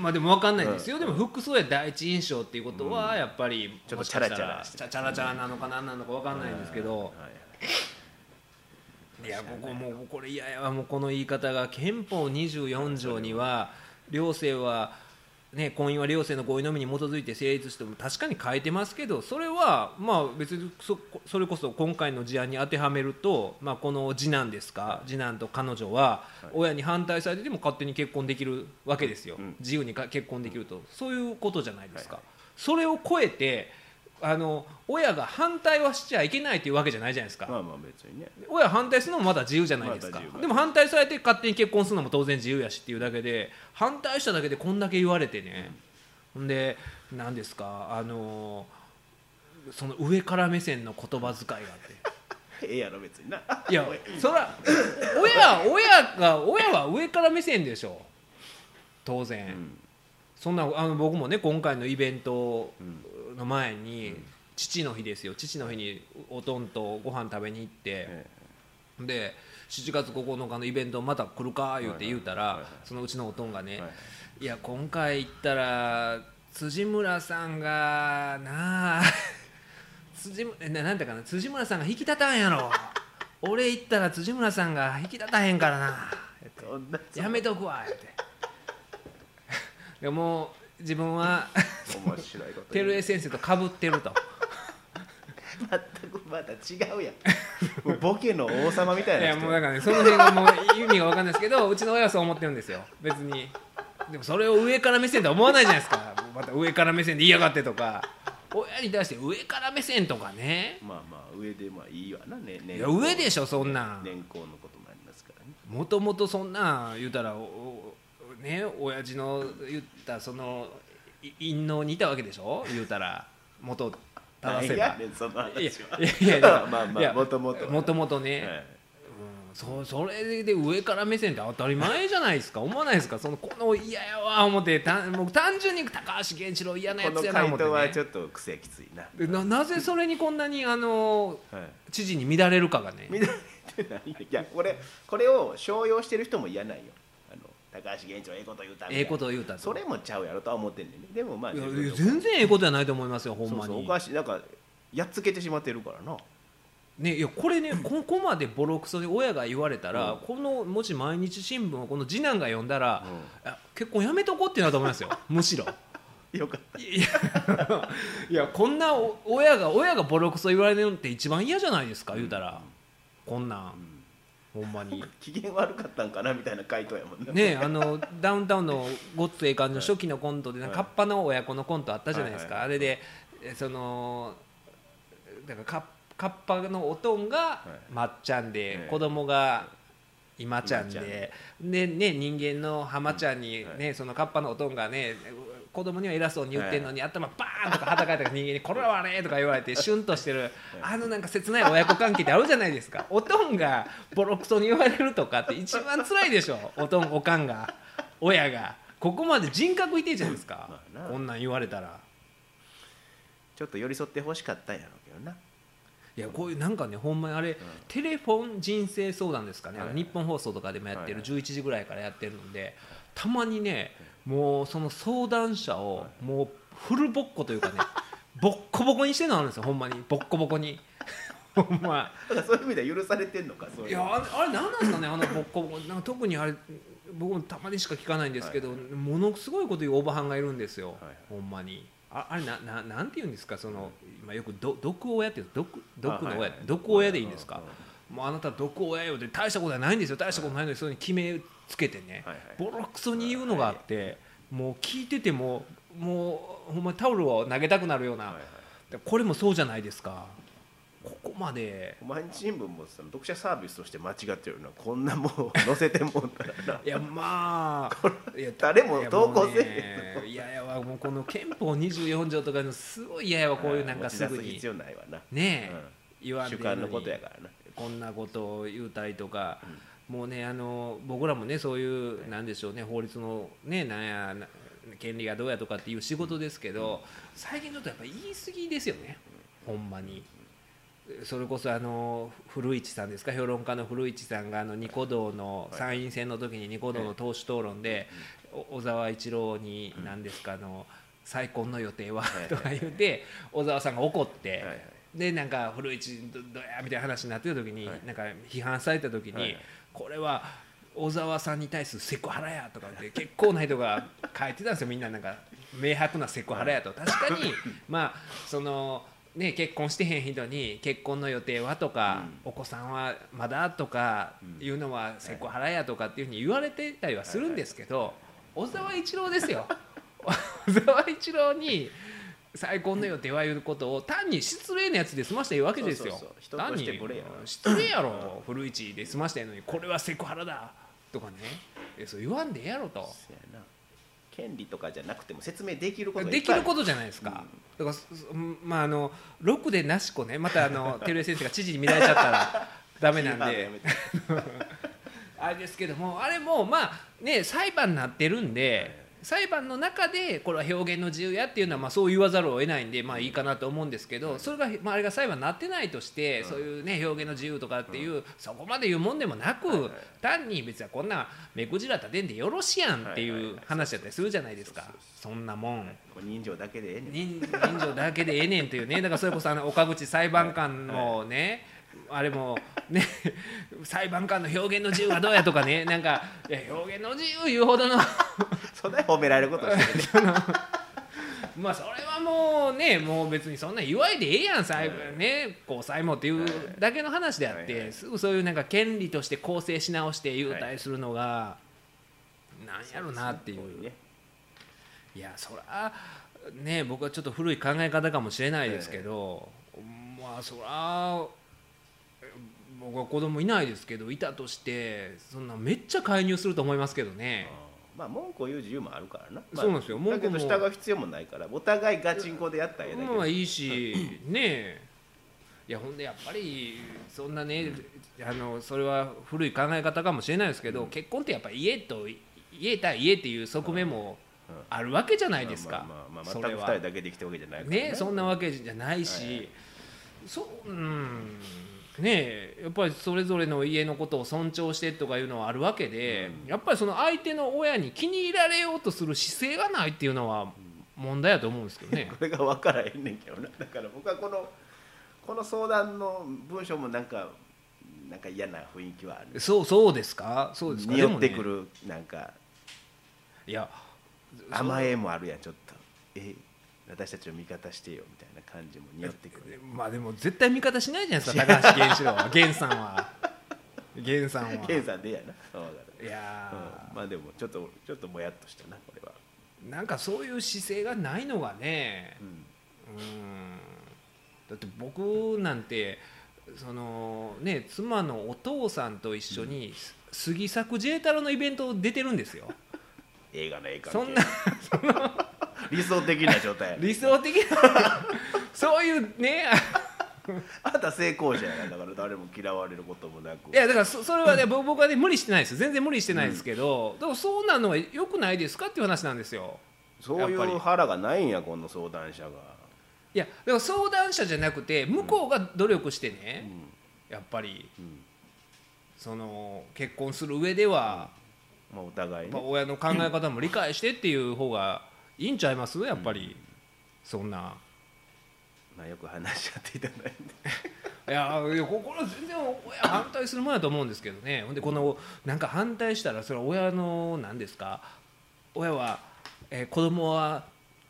まあでも分かんないですよ、うん。でも服装や第一印象っていうことはやっぱり、ちょっとチャラチャラチャラチャラなのか何なのか分かんないんですけど、はいいやここもうこれ嫌やわ。もうこの言い方が。憲法24条には両性はね婚姻は両性の合意のみに基づいて成立しても確かに書いてますけどそれはまあ別にそそれこそ今回の事案に当てはめると、まあ、この次男ですか次男と彼女は親に反対されてでも勝手に結婚できるわけですよ、うん。自由にか結婚できると。そういうことじゃないですか、はいそれを超えてあの親が反対はしちゃいけないというわけじゃないじゃないですか、まあまあ別にね。親反対するのもまだ自由じゃないですか、までも反対されて勝手に結婚するのも当然自由やしっていうだけで反対しただけでこんだけ言われてね、ほんで何ですか？あのその上から目線の言葉遣いがあって。ええやろ別にな。いやそら親親が親は上から目線でしょ。当然、うん。そんなあの僕もね今回のイベントうんの前に、父の日ですよ。父の日におとんとご飯食べに行って、えで7月9日のイベントまた来るか言うて言うたら、そのうちのおとんがね、いい、や今回行ったら辻村さんがなあ 辻むななんていうかな辻村さんが引き立たんやろ。俺行ったら辻村さんが引き立たへんからな。やめとくわ言うて。でもう自分は面白いこと照江先生とかぶってると。全くまた違うやん。もうボケの王様みたいいな人。やもうだからねその辺がもう意味が分かんないですけどうちの親はそう思ってるんですよ。別に。でもそれを上から目線とは思わないじゃないですか。また上から目線で言いやがってとか。親に対して上から目線とかね。まあまあ上でまあいいわなねいや上でしょそんなん。年功のこともありますからね。もともとそんなん言うたらおおね親父の言ったそのい陰謀にいたわけでしょ？言うたら元正せば。いやはいやいや まあまあもともともともとね、はい。うん、そそれで上から目線って当たり前じゃないですか。思わないですか？そのこの嫌やわ思ってたもう単純に高橋源一郎嫌なやこのつやな思って、回答はちょね、っと癖きついな、でななぜそれにこんなにあのはい、知事に乱れるかがね。見られてないいやこれこれを商用してる人も嫌なんよ高橋源一郎ええこと言うたええことを言うたと。それもちゃうやろとは思ってんねんね。でもまあ全然ええことじゃないと思いますよほんまに。かしい。なんかやっつけてしまってるからな。ねいやこれね ここまでボロクソで親が言われたら、うん。このもし毎日新聞をこの次男が読んだら、ういや結婚やめとこうってなると思いますよ。むしろ。よかった。いやいやこんなお親が親がボロクソ言われるのって一番嫌じゃないですか言うたら、こんなん、ほんまに。機嫌悪かったんかなみたいな回答やもんねねあのダウンタウンの「ごっつええ感じ」の初期のコントではい。カッパの親子のコントあったじゃないですか、はいはいあれでえそのだからカッカッパのおとんがい。まっちゃんで、ええ。子供が今ちゃんで。で、ね、人間の浜ちゃんに、うん。ねそのカッパのおとんがね子供には偉そうに言ってんのに、頭バーンとかはたかいた人間に「これは悪い!」とか言われて シュンとしてるあのなんか切ない親子関係ってあるじゃないですか。おとんがボロクソに言われるとかって一番辛いでしょ。おとんおかんが。親が。ここまで人格否定じゃないですか、まあな。こんなん言われたら。ちょっと寄り添ってほしかったんやろうけどな。いやこういうなんかねほんまにあれ、テレフォン人生相談ですかね、あのはい。日本放送とかでもやってる、はい11時ぐらいからやってるのでたまにねもうその相談者をもうフルボッコというかね ボッコボコにしてるのあるんですよほんまに。ボッコボコに。ほんま。そういう意味では許されてんのかそういう。いやあれ何なんですかねあのボッコボコ。なんか特にあれ僕もたまにしか聞かないんですけど、はい。ものすごいこと言うおばはんがいるんですよ、はいはい。ほんまに。ああれなななんて言うんですかその今よくど毒親っていう毒毒の親、あはいはい。毒親でいいんですか、うんもうあなた毒親よで大したことはないんですよ。大したことないのにそういうふうに決めつけてね、はいはい。ボロクソに言うのがあって、もう聞いててももうほんまにタオルを投げたくなるような、はいはい。これもそうじゃないですか。ここまで。毎日新聞もその読者サービスとして間違ってるのはこんなもう載せてもうたらな。いやまあ。いや誰も投稿せえへんいやいやわもうこの憲法24条とかのすごい嫌やわこういうなんかすぐに。必要ないわな。ねえ、うん。言わんで主観のことやからなこんなことを言うたりとか、もうねあの僕らもねそういうなんでしょうね法律のねなんやな権利がどうやとかっていう仕事ですけど最近ちょっとやっぱ言い過ぎですよねほんまに。それこそあの古市さんですか評論家の古市さんがあのニコ動の参院選の時にニコ動の党首討論でお小沢一郎に何ですかあの再婚の予定ははい。とか言って小沢さんが怒ってはいはいでなんか古市どどやみたいな話になってる時にはい。なんか批判された時はい。にこれは小沢さんに対するセクハラやとかって結構な人が書いてたんですよ。みんななんか明白なセクハラやと。確かにまあそのね結婚してへん人に結婚の予定はとかお子さんはまだとかいうのはセクハラやとかっていうふうに言われてたりはするんですけど小沢一郎ですよ。小沢一郎に再婚の予定はいうことを単に失礼なやつで済ましたらいいわけですよ。単に。失礼やろ。古市で済ましたらいいのにこれはセクハラだ。とかね。えそう言わんでええやろと。権利とかじゃなくても説明できることできることじゃないですか、だからそまああの6でなしこね。またあの 照井先生が知事に乱れちゃったらダメなんで。あれですけどもあれもまあね裁判になってるんで裁判の中でこれは表現の自由やっていうのはまあそう言わざるを得ないんでまあいいかなと思うんですけどそれが、まあ、あれが裁判になってないとしてそういうね表現の自由とかっていうそこまで言うもんでもなく単に別にこんな目くじら立てんでよろしやんっていう話だったりするじゃないですか。そんなもん。人情だけでええねん。人人情だけでええねんというね。だからそれこそあの 岡口裁判官のね、あれもね 裁判官の表現の自由はどうやとかね。なんか表現の自由言うほどの そんなに褒められることしてるね まあそれはもうねもう別にそんな言わいでええやん裁判ね交際もっていうだけの話であってすぐそういうなんか権利として構成し直して言うたりするのがなんやろなっていう。ねいやそらね僕はちょっと古い考え方かもしれないですけど、まあそら僕は子供いないですけどいたとしてそんなめっちゃ介入すると思いますけどね。まあ文句を言う自由もあるからな、まあそうなんですよ。文句も。だけど従う必要もないからお互いガチンコでやったらええだけ。まあいいしねいやほんでやっぱりそんなねあのそれは古い考え方かもしれないですけど、結婚ってやっぱり家と家対家っていう側面もあるわけじゃないですか。まあまあまあ、全く二それは人だけできたわけじゃないからね。そんなわけじゃないし、はいはい。そううんねやっぱりそれぞれの家のことを尊重してとかいうのはあるわけで、やっぱりその相手の親に気に入られようとする姿勢がないっていうのは問題やと思うんですけどね。これが分からへんねんけどな。だから僕はこのこの相談の文章もなんかなんか嫌な雰囲気はある。そうそうですか？そうですか？匂ってくるなんか。いや甘えもあるやんちょっと。え私たちを味方してよみたいな感じも匂ってくるまあでも絶対味方しないじゃないですか高橋源四郎は。源さんは。源さんは。ケンさんでやな。そうだね。いやうん。まあでもちょっとちょっともやっとしたなこれは、ーなんかそういう姿勢がないのがね。うん。うん。だって僕なんてそのね妻のお父さんと一緒に杉作 J 太郎のイベント出てるんですよ。映画の映画そんな理想的な状態。や理想的な。そういうね。あなた成功者やなだから誰も嫌われることもなく。いやだからそそれはね僕僕はね無理してないです。全然無理してないですけど、でもそうなのは良くないですかっていう話なんですよ。そういやっぱり。う腹がないんやこの相談者が、いやだから相談者じゃなくて向こうが努力してね、やっぱりうん。その結婚する上では、まあ、お互いね、まあ、親の考え方も理解してっていう方がいいんちゃいます？やっぱり、そんな。まあ、よく話し合っていただいて。いやいやここれは全然親反対するもんやと思うんですけどね。ほんでこのなんか反対したらそれは親の何ですか？親は、えー子供は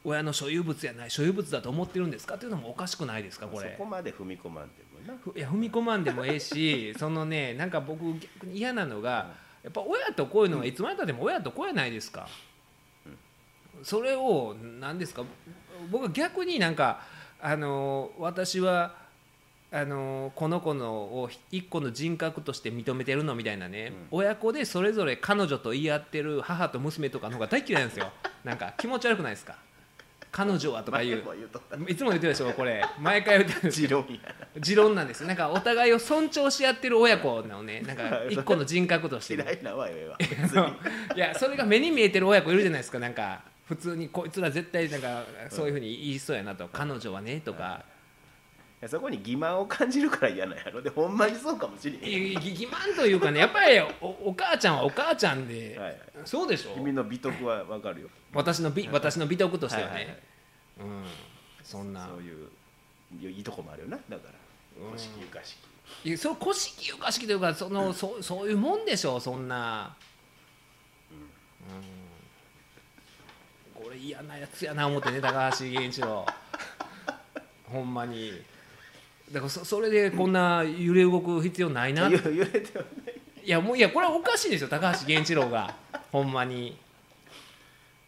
親の所有物やない所有物だと思ってるんですか？っていうのもおかしくないですかこれ？そこまで踏み込まんでもな。ふいや踏み込まんでもええし そのねなんか僕逆に嫌なのがやっぱ親とこういうのはいつまでたっても親とこうやないですか、それを何ですか？僕は逆になんかあの私はあのこの子のを一個の人格として認めてるのみたいなね、親子でそれぞれ彼女と言い合ってる母と娘とかの方が大嫌いなんですよ。なんか気持ち悪くないですか？彼女はとか言う。いつも言ってるでしょこれ。毎回言ってる。んです持論や持論なんですよ。なんかお互いを尊重し合ってる親子なのね。なんか 一個の人格として いやそれが目に見えてる親子いるじゃないですか。なんか普通にこいつら絶対なんかそういうふうに言いそうやなと彼女はねとか。やそこに欺瞞を感じるから嫌なんやろ。でほんまにそうかもしれへんいぎ欺瞞というかねやっぱりおお母ちゃんはお母ちゃんで、はいはい。そうでしょ？君の美徳はわかるよ。私の美私の美徳としてはね、はいはい。はいうん。そんな。そういういいとこもあるよな。だからうん。古式ゆかしきいやそ古式ゆかしきというかその、そうそういうもんでしょそんな、うん、これ嫌なやつやな思ってね高橋源一郎。ほんまに。だからそそれでこんな揺れ動く必要ないな言う言えてはねい。やもういやこれはおかしいですよ高橋源一郎が。ほんまに。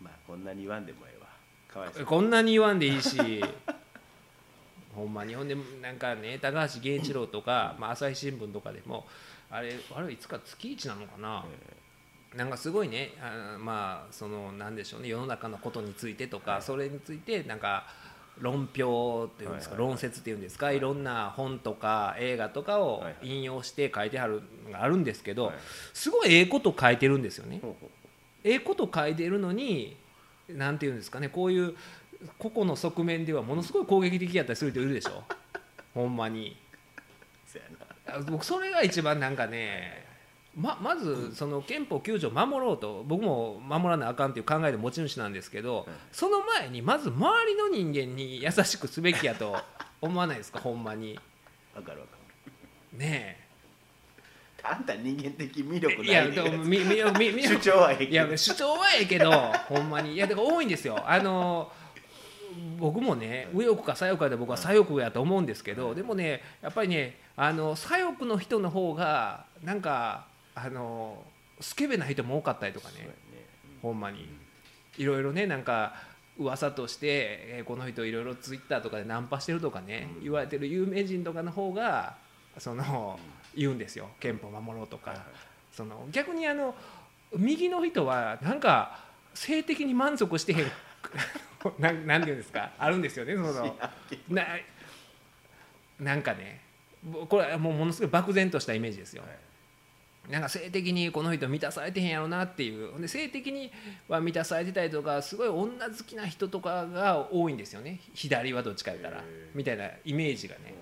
まあこんなに言わんでもええわ。かわいそうこんなに言わんでいいし。ほんまに。ほんでなんかね高橋源一郎とか、まあ、朝日新聞とかでもあれあれいつか月一なのかな、なんかすごいねあまあそのなんでしょうね世の中のことについてとか、それについてなんか論評っていうんですか、はいはい論説っていうんですか、い、ろんな本とか映画とかをはいはい。引用して書いてあるのがあるんですけど、はい。すごいええこと書いてるんですよね。ほうほう。ええこと書いてるのになんていうんですかねこういう個々の側面ではものすごい攻撃的やったりする人いるでしょ。ほんまに。僕それが一番なんかねままずその憲法9条守ろうと僕も守らなあかんっていう考えで持ち主なんですけど、その前にまず周りの人間に優しくすべきやと 思わないですか？ほんまに。わかるわかねるあんた人間的魅力ないや主張はええけど。いや主張はええけどほんまに。いやだから多いんですよ。あの僕もね右翼か左翼かで僕は左翼やと思うんですけど、でもねやっぱりねあの左翼の人の方がなんかあのスケベな人も多かったりとかね。そうやね。ほんまに。いろいろねなんか噂として、えーこの人いろいろツイッターとかでナンパしてるとかね、うん。言われてる有名人とかの方がその、言うんですよ。憲法守ろうとか、はいはい。その逆にあの右の人はなんか性的に満足してへん なんなんていうんですか？あるんですよねその。ななんかねぼこれはもうものすごい漠然としたイメージですよ、はいなんか性的にこの人満たされてへんやろなっていう。で性的には満たされてたりとかすごい女好きな人とかが多いんですよね。左はどっちか言ったら。みたいなイメージがね、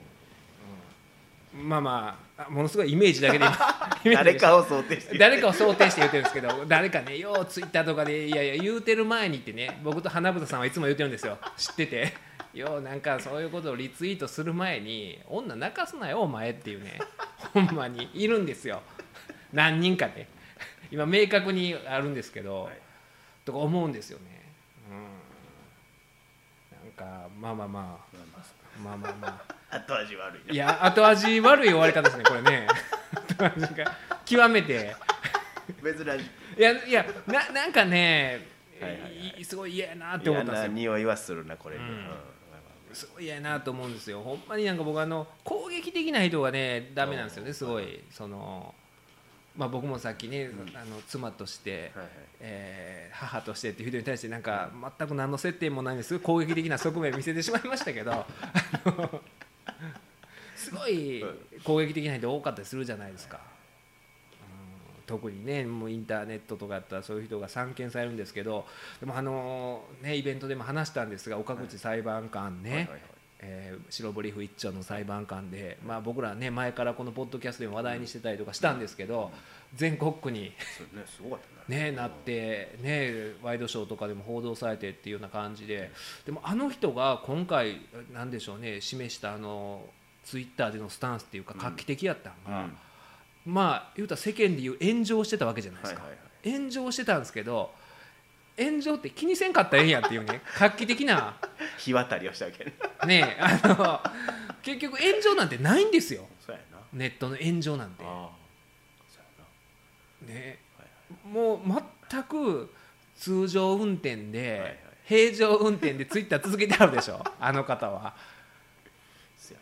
うん。まあまああものすごい イメージだけで。誰かを想定して。誰かを想定して言ってるんですけど誰かねようツイッターとかでいやいや言うてる前にってね僕と花房さんはいつも言ってるんですよ。知ってて。ようなんかそういうことをリツイートする前に女泣かすなよお前っていうね。ほんまに。いるんですよ何人かね。今明確にあるんですけど、はい。とか思うんですよね。うん。なんかまあまあままあ。まあまあまあ。後味悪いな。いや後味悪い終わり方ですねこれね。後味が。極めて。珍しい。いやいやななんかね、はいはいはい。いすごい嫌やなって思ったんですよ。匂いはするなこれに、うん。うん。すごい嫌やなと思うんですよ。ほんまになんか僕あの攻撃的な人がねダメなんですよねすごい。そのまあ僕もさっきね、あの妻として、はえー母としてっていう人に対してなんか全く何の接点もないんです。攻撃的な側面を見せてしまいましたけどすごい攻撃的な人多かったりするじゃないですか、うん。特にねもうインターネットとかやったらそういう人が散見されるんですけどでもあのねイベントでも話したんですが岡口裁判官ね、はいはいはいえー白ブリーフ一丁の裁判官で、まあ、僕らね前からこのポッドキャストでも話題にしてたりとかしたんですけど全国区にね ね、なって、ね、ワイドショーとかでも報道されてっていうような感じででもあの人が今回なんでしょうね示したあのツイッターでのスタンスっていうか画期的やったんが、まあ言うたら世間でいう炎上してたわけじゃないですか、炎上してたんですけど炎上って気にせんかったらええんやっていうね 画期的な。日渡りをしたわけね。ねあの結局炎上なんてないんですよ。そうやな。ネットの炎上なんて。ああそうやな。ねはいもう全く通常運転で、はいはい。平常運転でツイッター続けてあるでしょ あの方は。そう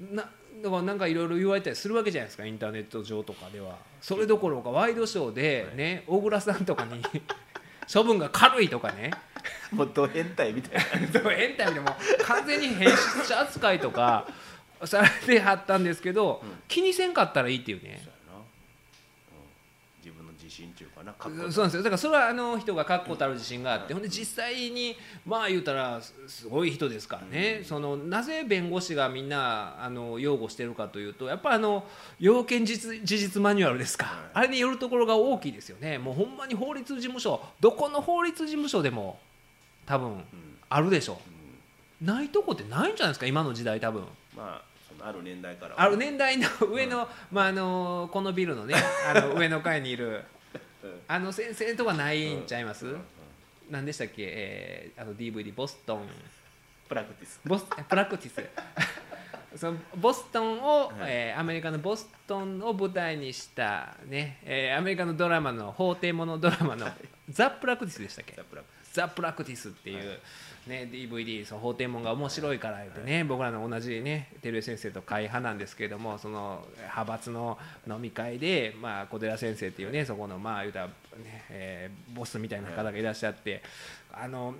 やな。なだからなんかいろいろ言われたりするわけじゃないですかインターネット上とかでは。それどころかワイドショーでね小倉さんとかに処分が軽いとかね。もうド変態みたいな。でもエンタメでも完全に変質者扱いとかされてはったんですけど、うん。気にせんかったらいいっていうねそうやな、うん、自分の自自信っていうかなそうなんですよ。だからそれはあの人が確固たる自信があって、ほんで実際にまあ言うたらすすごい人ですからね、そのなぜ弁護士がみんなあの擁護してるかというとやっぱあの要件実事実マニュアルですか、はい。あれによるところが大きいですよね。もうほんまに法律事務所どこの法律事務所でも多分うん。あるでしょ。うん。ないとこってないんじゃないですか今の時代多分。まあそのある年代からは。ある年代の上の,、まあ、あのこのビルのねあの上の階にいるうんあの先生とかないんちゃいます、何でしたっけ、えーあの DVD ボストン。プラクティス。ボスプラクティス。そのボストンを、はい。えーアメリカのボストンを舞台にした、ねえーアメリカのドラマの法廷ものドラマの「ザ・プラクティス」でしたっけ？ザプラクティザ・プラクティスっていう、はね、DVD その法廷門が面白いから言ってね、僕らの同じね照井先生と会派なんですけれどもその派閥の飲み会で、まあ、小寺先生っていうねそこのまあ言うたら、ねえーボスみたいな方がいらっしゃって、あの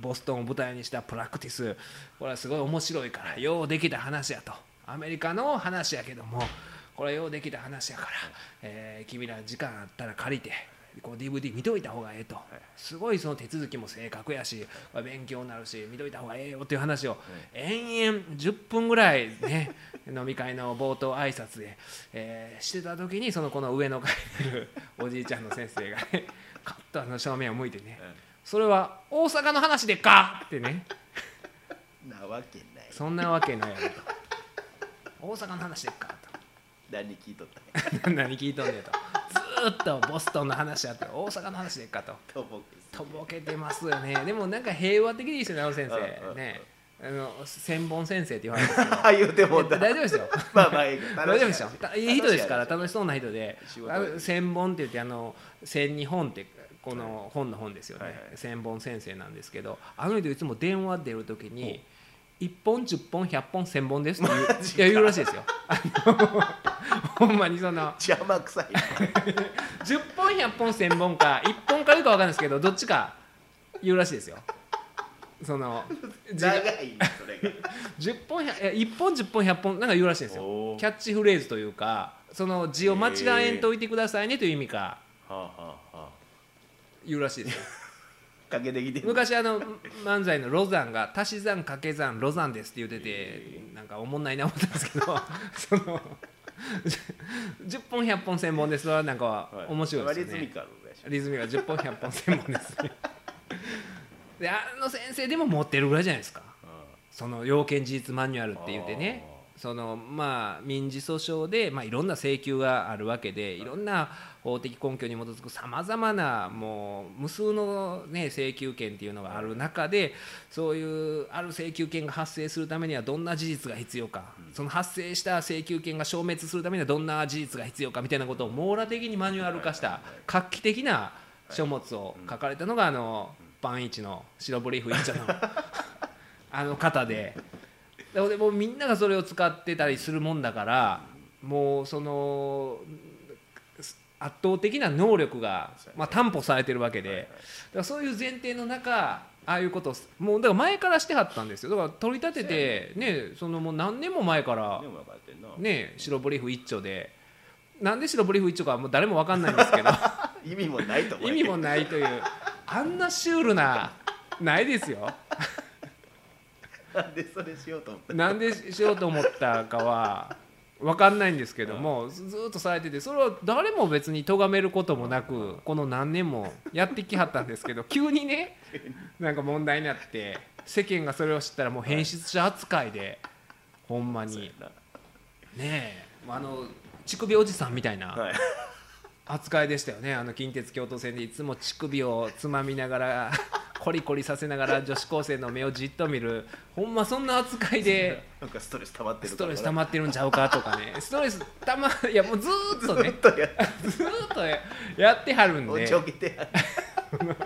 ボストンを舞台にしたプラクティスこれはすごい面白いからようできた話やと。アメリカの話やけどもこれようできた話やから、えー君ら時間あったら借りてこう DVD 見といた方がええと、すごいその手続きも正確やし勉強になるし見といた方がええよっていう話を延々10分ぐらいね 飲み会の冒頭挨拶で、えーしてた時にそのこの上の階にいるおじいちゃんの先生がね カッとあの正面を向いてね「それは大阪の話でっか!」ってね。なわけない。そんなわけないやろと。大阪の話でっか何聞いとったんや。と何聞いとんねんとっとボストンの話やって大阪の話でっかと。とぼけとぼけてますよね。でもなんか平和的でいいですよねあの先生ね。あの千本先生って言われるんですけど。あ あ言うても大丈夫ですよ。まあまあ 大丈夫ですよ。たいい人ですから楽しそうな人で。千本って言ってあの千日本ってこの本の本ですよね、千本先生なんですけどあの人いつも電話出る時に1本10本100本1000本ですって言ういや言うらしいですよ。ほんまにその邪魔くさい。10本100本1000本か1本か言うか分かんないですけどどっちか言うらしいですよ。その長いそれが。10本100いや1本10本100本なんか言うらしいんですよ。キャッチフレーズというかその字を間違えんといてくださいねという意味か。はあはあはあ。言うらしいですよかけてきて昔あの漫才のロザンが足し算掛け算ロザンですって言っててなんかおもんないな思ったんですけど その10本100本1000本です。それはなんか面白いですよね。リズミカルでしょ。リズムが10本100本1000本ですね。であの先生でも持ってるぐらいじゃないですか。その要件事実マニュアルって言ってねそのまあ民事訴訟で、まあ、いろんな請求があるわけでいろんな法的根拠に基づくさまざまなもう無数の、ね、請求権っていうのがある中でそういうある請求権が発生するためにはどんな事実が必要か、その発生した請求権が消滅するためにはどんな事実が必要かみたいなことを網羅的にマニュアル化した画期的な書物を書かれたのがあのパンイチの白ブリーフ一丁のあの方で。でももうみんながそれを使ってたりするもんだからもうその圧倒的な能力が、まあ、担保されてるわけで、だからそういう前提の中ああいうことをもうだから前からしてはったんですよ。だから取り立ててね。そのもう何年も前からね白ブリーフ一丁で。なんで白ブリーフ一丁かはもう誰も分かんないんですけど。意味もないと意味もないという。あんなシュールなないですよ。なんでそれしようと思った？なんでしようと思ったかは分かんないんですけどもずっとされててそれは誰も別に咎めることもなくこの何年もやってきはったんですけど 急にねなんか問題になって世間がそれを知ったらもう変質者扱いでほんまに。ねえあの乳首おじさんみたいな扱いでしたよね。あの近鉄京都線でいつも乳首をつまみながら コリコリさせながら女子高生の目をじっと見る。ほんまそんな扱いで。なんかストレス溜まってるストレス溜ままってるんちゃうかとかね。ストレスたまいやもうずーっとねずっとやっとややってはるんで。おちょけてやる。ま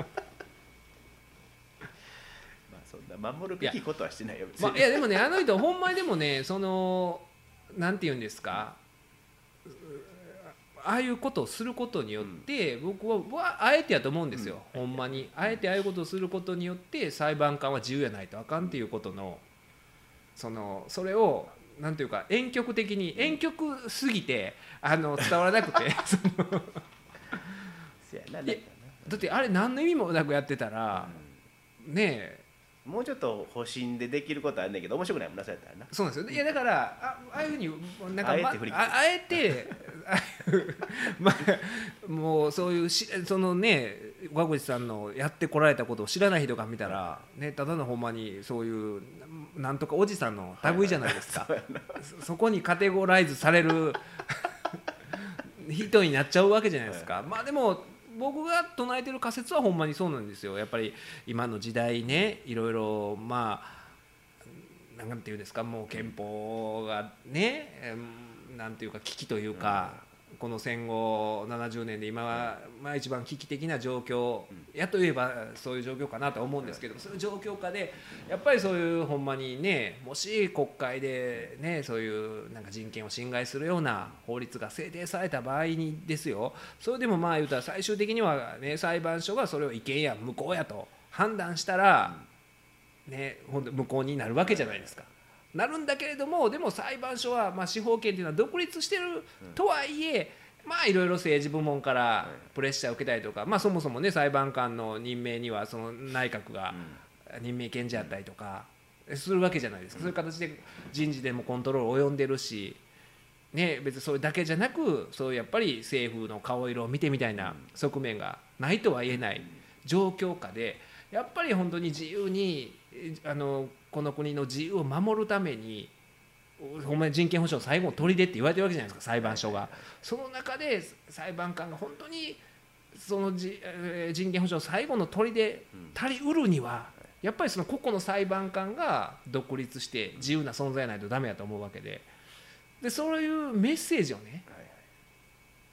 あそんな守るべきことはしてないよ。別にまあ、いやでもねあの人ほんまにでもねそのなんて言うんですか。うああいうことをすることによって、僕はわあえてやと思うんですよ、ほんまに。あえてああいうことをすることによって裁判官は自由やないとあかんっていうことのそのそれをなんていうか婉曲的に婉曲すぎてあの伝わらなくて だってあれ何の意味もなくやってたら、ねえ。なもうちょっと保身でできることあるんだけど面白くないもんなそうやったらな。そうなんですよ。いやだからあああいうふうになんかあえてまああえて まあもうそういうしそのね岡口さんのやってこられたことを知らない人が見たら、ね、ただのほんまにそういうなんとかおじさんの類じゃないですか、そうやな。そそこにカテゴライズされる人になっちゃうわけじゃないですか、まあでも僕が唱えてる仮説はほんまにそうなんですよ。やっぱり今の時代ねいろいろまあなんていうんですかもう憲法がねえーなんていうか危機というか、この戦後70年で今は、まあ、一番危機的な状況やといえばそういう状況かなとは思うんですけどそういう状況下でやっぱりそういうほんまにねもし国会でねそういうなんか人権を侵害するような法律が制定された場合にですよ。それでもまあ言うたら最終的には、ね、裁判所がそれを違憲や無効やと判断したら、ね、ほんと無効になるわけじゃないですか。なるんだけれどもでも裁判所は、まあ、司法権というのは独立してるとはいえ、まあいろいろ政治部門からプレッシャーを受けたりとか、まあ、そもそもね裁判官の任命にはその内閣が任命権者やったりとかするわけじゃないですか、そういう形で人事でもコントロール及んでるし、ね、別にそれだけじゃなくそういうやっぱり政府の顔色を見てみたいな側面がないとは言えない状況下でやっぱり本当に自由にえあのこの国の自由を守るためにほんまに人権保障の最後の砦って言われてるわけじゃないですか裁判所が。その中で裁判官が本当にそのじえー人権保障の最後の砦足りうるにはやっぱりその個々の裁判官が独立して自由な存在ないとダメやと思うわけで。でそういうメッセージをね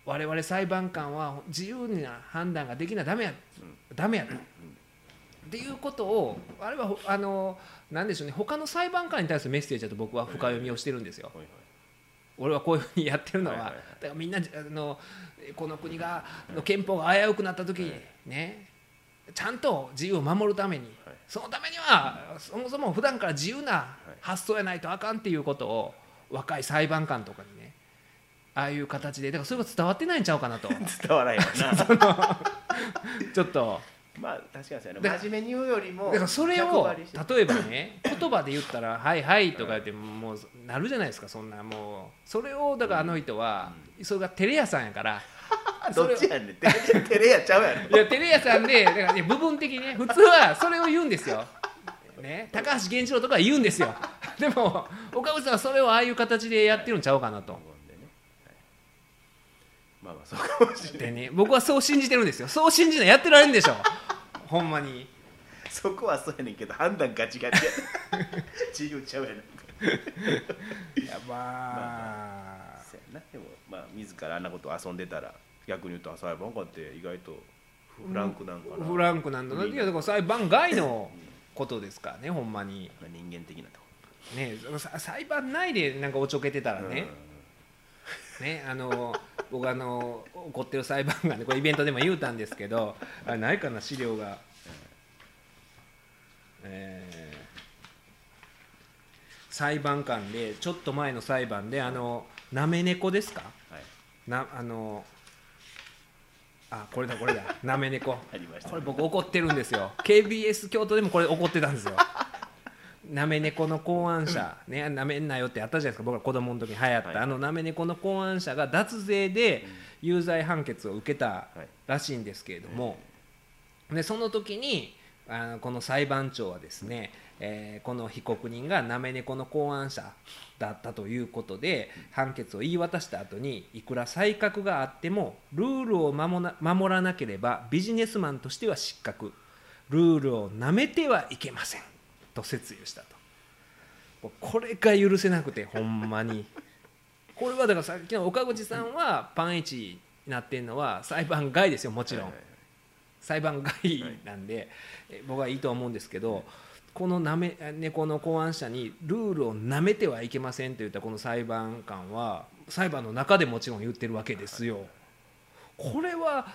我々裁判官は自由な判断ができなダメや、ダメやと。っていうことをあれはほあのなんでしょうね。他の裁判官に対するメッセージだと僕は深読みをしてるんですよ。俺はこういうふうにやってるのは,、だからみんなあのこの国がの憲法が危うくなった時にねちゃんと自由を守るために、はい。そのためにはそもそも普段から自由な発想やないとあかんっていうことを若い裁判官とかにねああいう形でだからそれが伝わってないんちゃうかなと。伝わらへんわな。ちょっとまあ確かにそうやだな真面目に言うよりもだからそれ逆を例えばね言葉で言ったら「はいはい」とか言ってもうなるじゃないですかそんなもう。それをだからあの人はそれがテレ屋さんやから。どっちやねん。て照れやちゃうやろ。いやテレ屋さんでだからね部分的にね普通はそれを言うんですよ。ね、高橋源一郎とかは言うんですよ。でも岡口さんはそれをああいう形でやってるんちゃうかなと。まあまあそうかもしれないでね僕はそう信じてるんですよ。そう信じないやってられるんでしょほんまに。そこはそうやねんけど判断ガチガチや。自由ちゃうやねん。いやまあそうやな。でもまあ自らあんなこと遊んでたら逆に言うとあ裁判官って意外とフランクなんかな、フランクなんだな。いやだから裁判外のことですからねほんまに。まあ人間的なとこ。ねさ裁判内でなんかおちょけてたらね、ねあの 僕あの怒ってる裁判官でこれイベントでも言うたんですけどあれないかな資料が、えー裁判官でちょっと前の裁判であのなめ猫ですか？はい。なあのあこれだこれだ。なめ猫これ僕怒ってるんですよ。KBS 京都でもこれ怒ってたんですよなめ猫の考案者ねなめんなよってあったじゃないですか。僕が子供の時に流行った、はい。あのなめ猫の考案者が脱税で有罪判決を受けたはいらしいんですけれども、でその時にあのこの裁判長はですね、えーこの被告人がなめ猫の考案者だったということで判決を言い渡した後にいくら才覚があってもルールを守らなければビジネスマンとしては失格。ルールをなめてはいけませんと説諭したと。これが許せなくてほんまに。これはだからさっきの岡口さんはパンイチになってるのは裁判外ですよもちろん、はいはいはい。裁判外なんで、え僕はいいと思うんですけど、このなめ猫の考案者にルールをなめてはいけませんと言ったこの裁判官は裁判の中でもちろん言ってるわけですよ。これは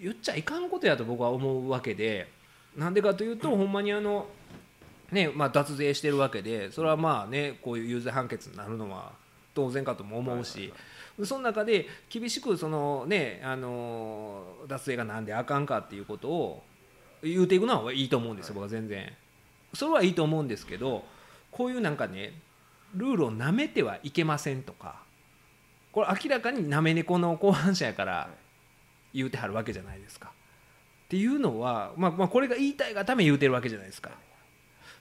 言っちゃいかんことやと僕は思うわけでなんでかというとほんまにあのねまあ脱税してるわけでそれはまあねこういう有罪判決になるのは当然かとも思うし、その中で厳しくその、ね、あの脱税がなんであかんかっていうことを言うていくのはいいと思うんですよ、僕は全然。それはいいと思うんですけどこういうなんかねルールをなめてはいけませんとかこれ明らかになめ猫の後半者やから言うてはるわけじゃないですか。っていうのは、まあ、まあこれが言いたいがため言うてるわけじゃないですか。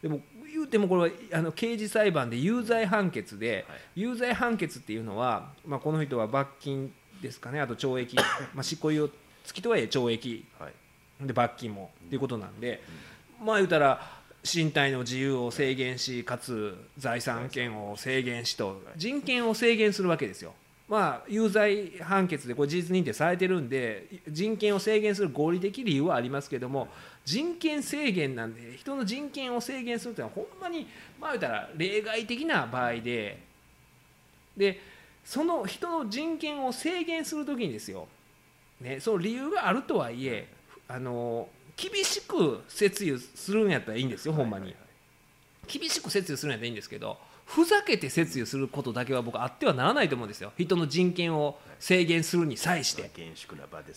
でも言うてもこれはあの刑事裁判で有罪判決で、有罪判決っていうのは、まあ、この人は罰金ですかね。あと懲役、まあ、執行猶予付きとはいえ懲役で罰金もっていうことなんで、まあ言うたら身体の自由を制限しかつ財産権を制限しと人権を制限するわけですよ。まあ、有罪判決でこれ事実認定されてるんで人権を制限する合理的理由はありますけども人権制限なんで人の人権を制限するというのはほんまにまあ言ったら例外的な場合ででその人の人権を制限する時にですよ、ね、その理由があるとはいえあの厳しく節油するんやったらいいんですよほんまに。厳しく節油するんやったらいいんですけどふざけて節油することだけは僕あってはならないと思うんですよ。人の人権を制限するに際して。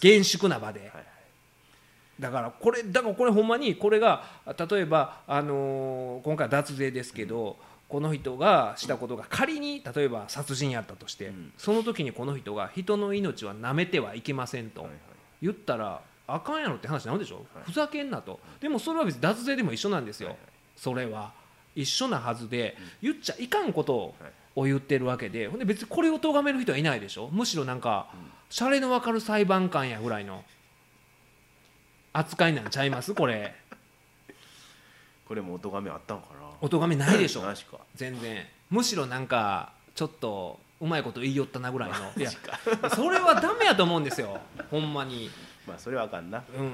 厳粛な場でだからこれだからこれほんまにこれが例えば、あのー今回は脱税ですけど、この人がしたことが仮に例えば殺人やったとして、うん。その時にこの人が人の命は舐めてはいけませんと言ったらあかんやろって話になるでしょ、はい。ふざけんなと。でもそれは別に脱税でも一緒なんですよ、それは。一緒なはずで、言っちゃいかんことを言ってるわけでほんで別にこれを咎める人はいないでしょ？むしろなんか、シャレの分かる裁判官やぐらいの扱いなんちゃいます？これ。これもお咎めあったんかな？お咎めないでしょ。マジか。全然。むしろなんかちょっとうまいこと言いよったなぐらいの。いやそれはダメやと思うんですよ。ほんまに。まあそれはあかんな。うん。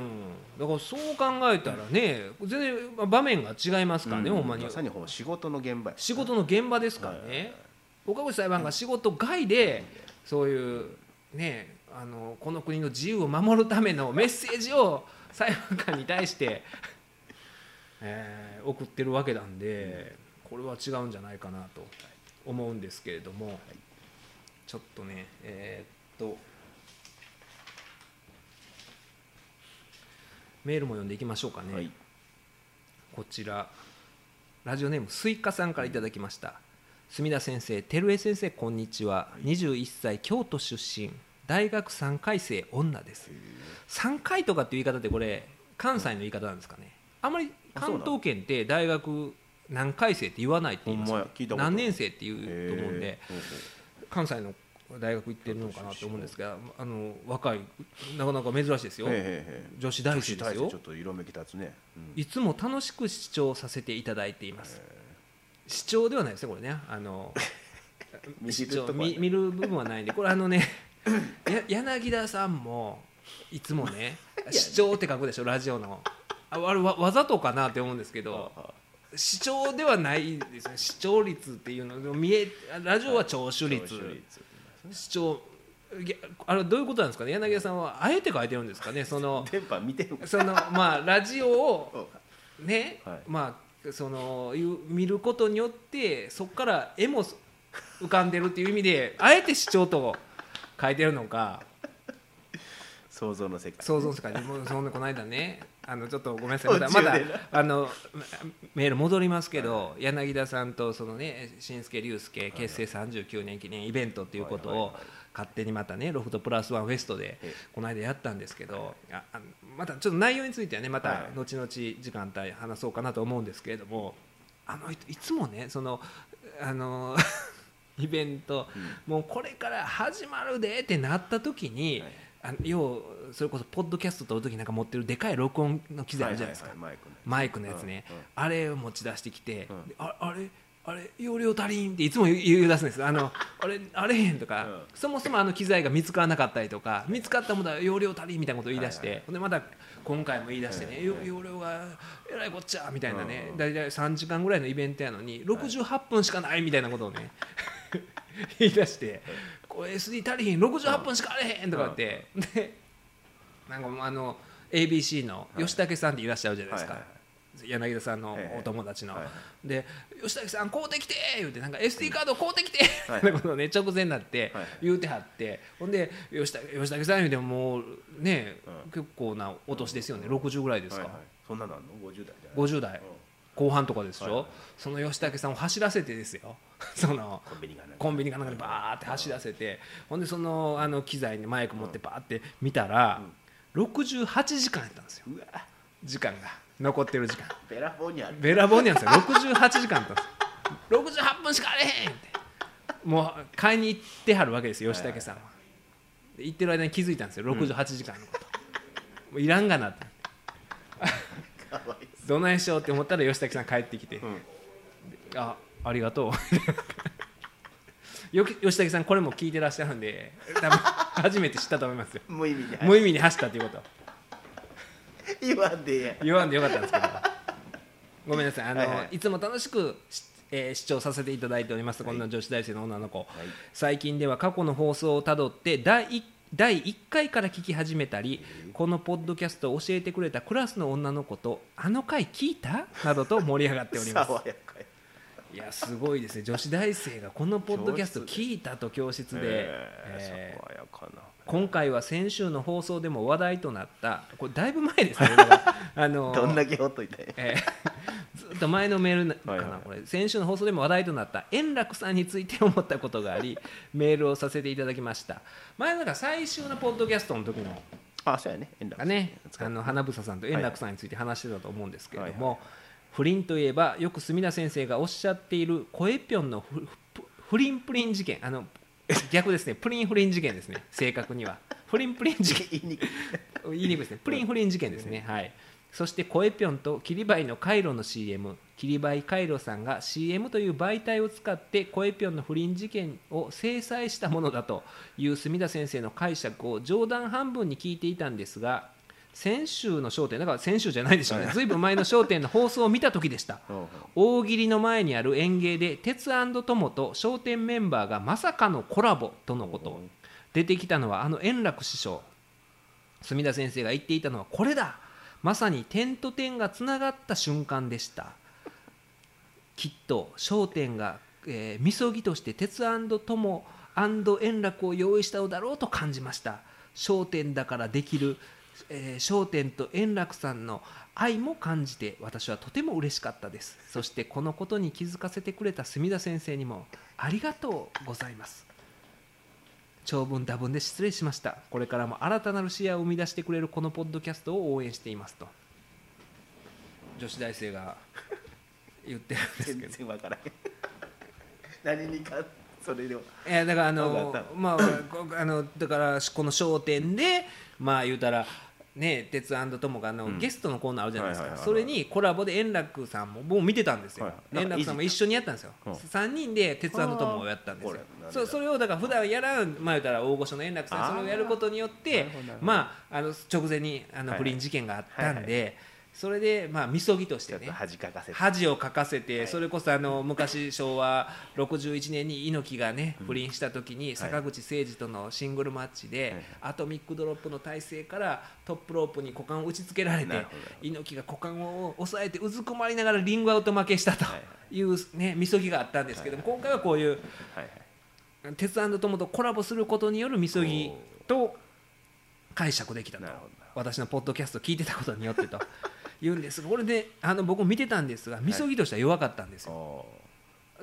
だからそう考えたらね全然場面が違いますからね、うん。ほんまに。まさにほんま仕事の現場や。仕事の現場ですからね、岡口裁判が仕事外でそういうねあのこの国の自由を守るためのメッセージを裁判官に対して、えー送ってるわけなんでこれは違うんじゃないかなと思うんですけれども、ちょっとねえーっとメールも読んでいきましょうかね。はい。こちらラジオネームスイカさんからいただきました。墨田先生照江先生こんにちは。21歳京都出身大学3回生女です。3回とかっていう言い方ってこれ関西の言い方なんですかね。あんまり関東圏って大学何回生って言わないって言います。ほんまや？聞いたこと何年生って言うと思うんで関西の大学行ってるのかなと思うんですがあの若いなかなか珍しいですよ。女子大生ですよ。ちょっと色めき立つねうんいつも楽しく視聴させていただいています視聴ではないですねこれねあの見る部分はないんでこれあのねや 柳田さんもいつもね 視聴って書くでしょラジオの。ああれわわざとかなって思うんですけどあ視聴ではないですね視聴率っていうの。見えラジオは聴取率。視聴あれどういうことなんですかね？柳田さんはあえて書いてるんですかね？その電波見てるそのまあラジオを ね、はい。まあその見ることによってそこから絵も浮かんでるっていう意味であえて視聴と書いてるのか。想像の世界。想像の世界。でもうそんなこの間ね。あのちょっとごめんなさい。またまた途中でな。あのメール戻りますけど、柳田さんとそのね新助竜介結成39年記念イベントっていうことを勝手にまたねロフトプラスワンフェストでええ。この間やったんですけど、ああのまたちょっと内容についてはねまたはい。後々時間帯話そうかなと思うんですけれどもあのいいつもねそのあの イベント、もうこれから始まるでってなった時に、はい。あの要それこそポッドキャスト撮る時なんか持ってるでかい録音の機材あるじゃないですか、はいはいはい。マイクねマイクのやつね、うんうん。あれを持ち出してきて、うん。でああれあれ容量足りんっていつも言い出すんです。あのあれあれへんとか、うん。そもそもあの機材が見つからなかったりとか見つかったものは容量足りんみたいなことを言い出して、はいはいでまた今回も言い出してね、はいよ容量がえらいこっちゃみたいなね、うん大体3時間ぐらいのイベントやのに68分しかないみたいなことをね 言い出して「これ SD 足りひん68分しかあれへん」とか言って、でなんかもうあの ABC の吉武さんっていらっしゃるじゃないですか、柳田さんのええ。お友達の、はいで「吉武さん買うてきて!」言うてなんか SD カード買うてきて!」はい。みたいなことをね直前になってはい言うてはって。ほんで吉武吉武さん言うてももうね、うん。結構なお年ですよね。60ぐらいですか、そんなのあんの？50代じゃない。50代。後半とかですでしょ、その吉武さんを走らせてですよ そのコンビニがなんかコンビニかなんかでバーって走らせてほんでそのあの機材にマイク持ってバーって見たら、68時間やったんですよ。時間が。残ってる時間。ベラフォーニャべらぼうになんですよ。68時間あったんですよ。68分しかあれへんって。もう買いに行ってはるわけですよ吉武さんは。で行ってる間に気づいたんですよ。68時間のこと、もういらんがなって。どないしようって思ったら吉武さん帰ってきて、う、うん、あありがとう。よき吉武さんこれも聞いてらっしゃるんで多分初めて知ったと思いますよ。無意味に。無意味に走ったということ。言わんで言わんでよかったんですけど。ごめんなさい。あの、はいいはい。つも楽しくし、えー視聴させていただいております、こんな女子大生の女の子、最近では過去の放送をたどって第一第1回から聞き始めたりこのポッドキャストを教えてくれたクラスの女の子とあの回聞いた？などと盛り上がっております いやすごいですね。女子大生がこのポッドキャスト聞いたと教室で、今回は先週の放送でも話題となった。これだいぶ前ですね。あのどんだけほっといたんやえーずっと前のメールなかな、はいはい。これ先週の放送でも話題となった円楽さんについて思ったことがあり メールをさせていただきました。前なんか最終のポッドキャストの時のあそうやね。円楽がね使うあの花房さんと円楽さんについて話してたと思うんですけれども、不倫といえばよく墨田先生がおっしゃっている声ぴょんのふふ不倫プリン事件。あの逆ですね。プリン不倫事件ですね。正確には。不倫プリン事件。言いにくい。ですね。プリン不倫事件ですね、はい。そして声ぴょんとキリバイのカイロの CM キリバイカイロさんが CM という媒体を使って声ぴょんの不倫事件を制裁したものだという墨田先生の解釈を冗談半分に聞いていたんですが先週の『笑点』だから先週じゃないでしょうね。ずいぶん前の『笑点』の放送を見た時でした。大喜利の前にある演芸で鉄友と笑点メンバーがまさかのコラボとのこと出てきたのはあの円楽師匠。墨田先生が言っていたのはこれだ。まさに点と点がつながった瞬間でした。きっと笑点が、えー、みそぎとして鉄友円楽を用意したのだろうと感じました。笑点だからできるえー、笑点と円楽さんの愛も感じて私はとても嬉しかったです。そしてこのことに気づかせてくれた墨田先生にもありがとうございます。長文多文で失礼しました。これからも新たなる視野を生み出してくれるこのポッドキャストを応援していますと。女子大生が言ってるんですけ全ど然わからへん。何にかそれでも。いやだからあのまあこあのだからこの『笑点』でまあ言うたらね鉄友があの、うん。ゲストのコーナーあるじゃないですか、はいはいはいはい。それにコラボで円楽さんも僕見てたんですよ、はいはい。円楽さんも一緒にやったんですよ、うん。3人で鉄友をやったんですよ。そうそれをだから普段やらんまあ言うたら大御所の円楽さんそれをやることによってまああの直前にあのはい不倫事件があったんで、はいはそれでまあみそぎとしてね。恥かかせて。恥をかかせて、はい。それこそあの昔昭和61年に猪木がね不倫した時に坂口誠二とのシングルマッチで、はい。アトミックドロップの体勢からトップロープに股間を打ちつけられて猪木が股間を押さえてうずくまりながらリングアウト負けしたとはい。いうねみそぎがあったんですけども、今回はこういうはいはい。鉄友とコラボすることによるみそぎと解釈できたと。私のポッドキャストを聞いてたことによってと言うんです。がこれであの僕も見てたんですがみそぎとしては弱かったんですよ、お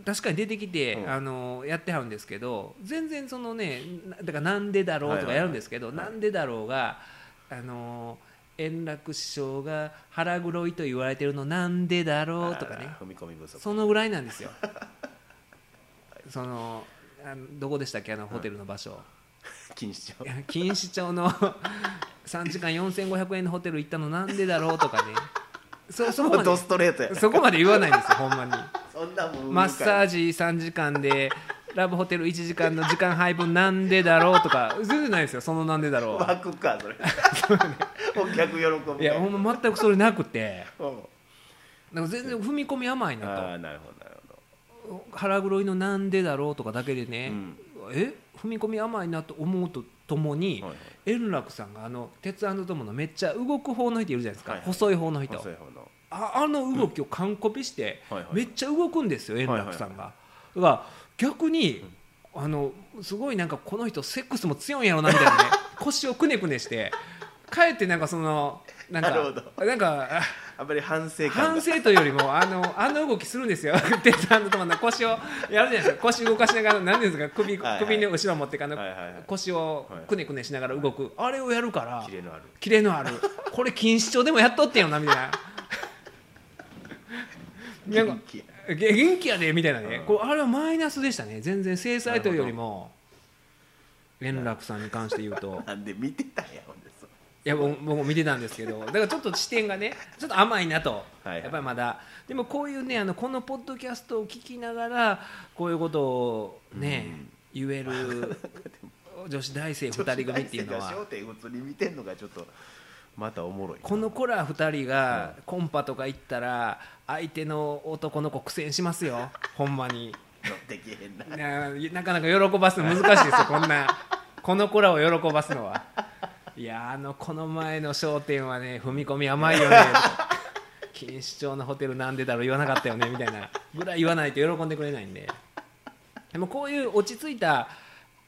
確かに出てきて、うん。あのやってはるんですけど全然そのねなだからなんでだろうとかやるんですけど、はい。はいはいなんでだろうがあの円楽師匠が腹黒いと言われてるのなんでだろうとかねそのぐらいなんですよ。そのあのどこでしたっけあのホテルの場所、禁止いや錦糸町の 3時間4500円のホテル行ったのなんでだろうとかね。そそこまで。ストレートや。そこまで言わないんですよほんまに。そんなもんマッサージジ3時間でラブホテル1時間の時間配分なんでだろうとか。全然ないですよそのなんでだろう。は湧くかそれお客喜ぶいやほんま全くそれなくて。うん。なんか全然踏み込み甘いあなあなるほどなるほと腹黒いのなんでだろうとかだけでね、うん。え？踏み込み甘いなと思うとともに、はいはい。円楽さんがあの鉄友のめっちゃ動く方の人いるじゃないですか、はいはい。細い方の人。ああの動きを完コピして、はいはい。めっちゃ動くんですよ円楽さんが。だから逆に、あのすごいなんかこの人セックスも強いんやろなみたいなね。腰をくねくねしてかえってなんかそのなんなるかなんかああんまり反省感反が省というよりもあのあの動きするんですよテツさんとの腰をやるじゃないですか。腰動かしながら何ですか首,、はいはい。首の後ろ持ってかの、はいはいはい。腰をくねくねしながら動く、あれをやるからキレのある。キレのある。これ錦糸町でもやっとってんよなみたいな。なんか元気や。げ元気やでみたいなね、うん。こうあれはマイナスでしたね。全然制裁というよりも円楽さんに関して言うと。なんで見てたんやいや僕僕も見てたんですけどだからちょっと視点がねちょっと甘いなと、はいはい。やっぱりまだ。でもこういうねあのこのポッドキャストを聞きながらこういうことをね、言える 女子大生2人組っていうのは。またおもろいな。この子ら2人がコンパとか行ったら相手の男の子苦戦しますよ。ほんまに。なかなか喜ばすの難しいですよこんな。この子らを喜ばすのはいやあのこの前の『笑点』はね踏み込み甘いよね。錦糸町のホテルなんでだろう言わなかったよねみたいな。ぐらい言わないと喜んでくれないんで。でもこういう落ち着いた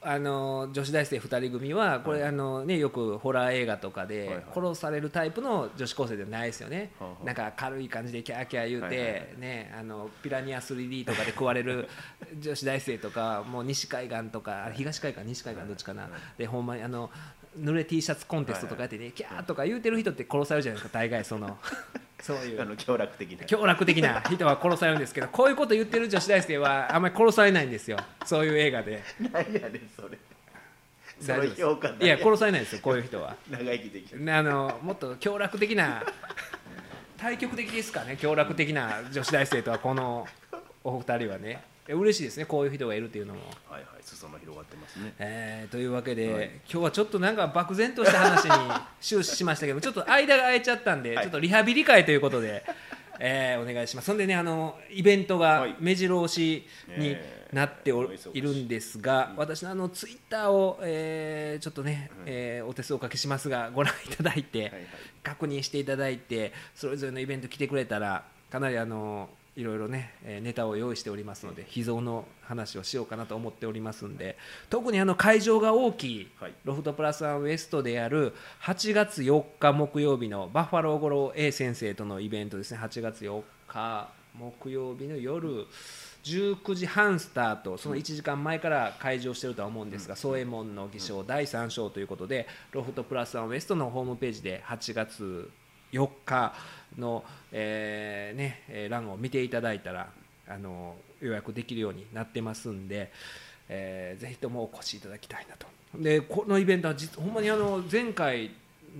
あの女子大生2人組はこれ、あのね、よくホラー映画とかはいではい。殺されるタイプの女子高生ではないですよね、なんか軽い感じでキャーキャー言うて、ね、あのピラニア 3D とかで食われる 女子大生とかもう西海岸とか東海岸西海岸どっちかな、でほんまにあの濡れ T シャツコンテストとかやってね、キャーとか言うてる人って殺されるじゃないですか大概その。そういう。あの強楽的な。凶楽的な人は殺されるんですけどこういうこと言ってる女子大生はあんまり殺されないんですよ。そういう映画で。何やねんそれ。その大丈夫です。評価いや殺されないですよこういう人は。長生きできる。あのもっと凶楽的な対極的ですかね凶楽的な女子大生とはこのお二人はね。え嬉しいですね。こういう人がいるっていうのも。はいはい裾野広がってますね。えーというわけで、はい。今日はちょっとなんか漠然とした話に 終始しましたけどちょっと間が空いちゃったんで、はい。ちょっとリハビリ会ということで、えーお願いします。そんでねあのイベントがはい。目白押しにえ。ーなっておい。るんですが、私のあのツイッターを、えーちょっとね、えーお手数おかけしますがご覧いただいて、はいはい。確認していただいてそれぞれのイベント来てくれたらかなりあのいろいろね、えーネタを用意しておりますので秘蔵の話をしようかなと思っておりますんで特にあの会場が大きいはい。ロフトプラスワンウエストでやる8月4日木曜日のバッファローゴロ A 先生とのイベントですね。8月4日木曜日の夜19時半スタートその1時間前から開場してるとは思うんですが宗右衛門の偽証第3章ということでロフトプラスワンウエストのホームページで8月4日の、えーねえー欄を見ていただいたらあの予約できるようになってますんで、えーぜひともお越しいただきたいなと。でこのイベントは実ほんまにあの前回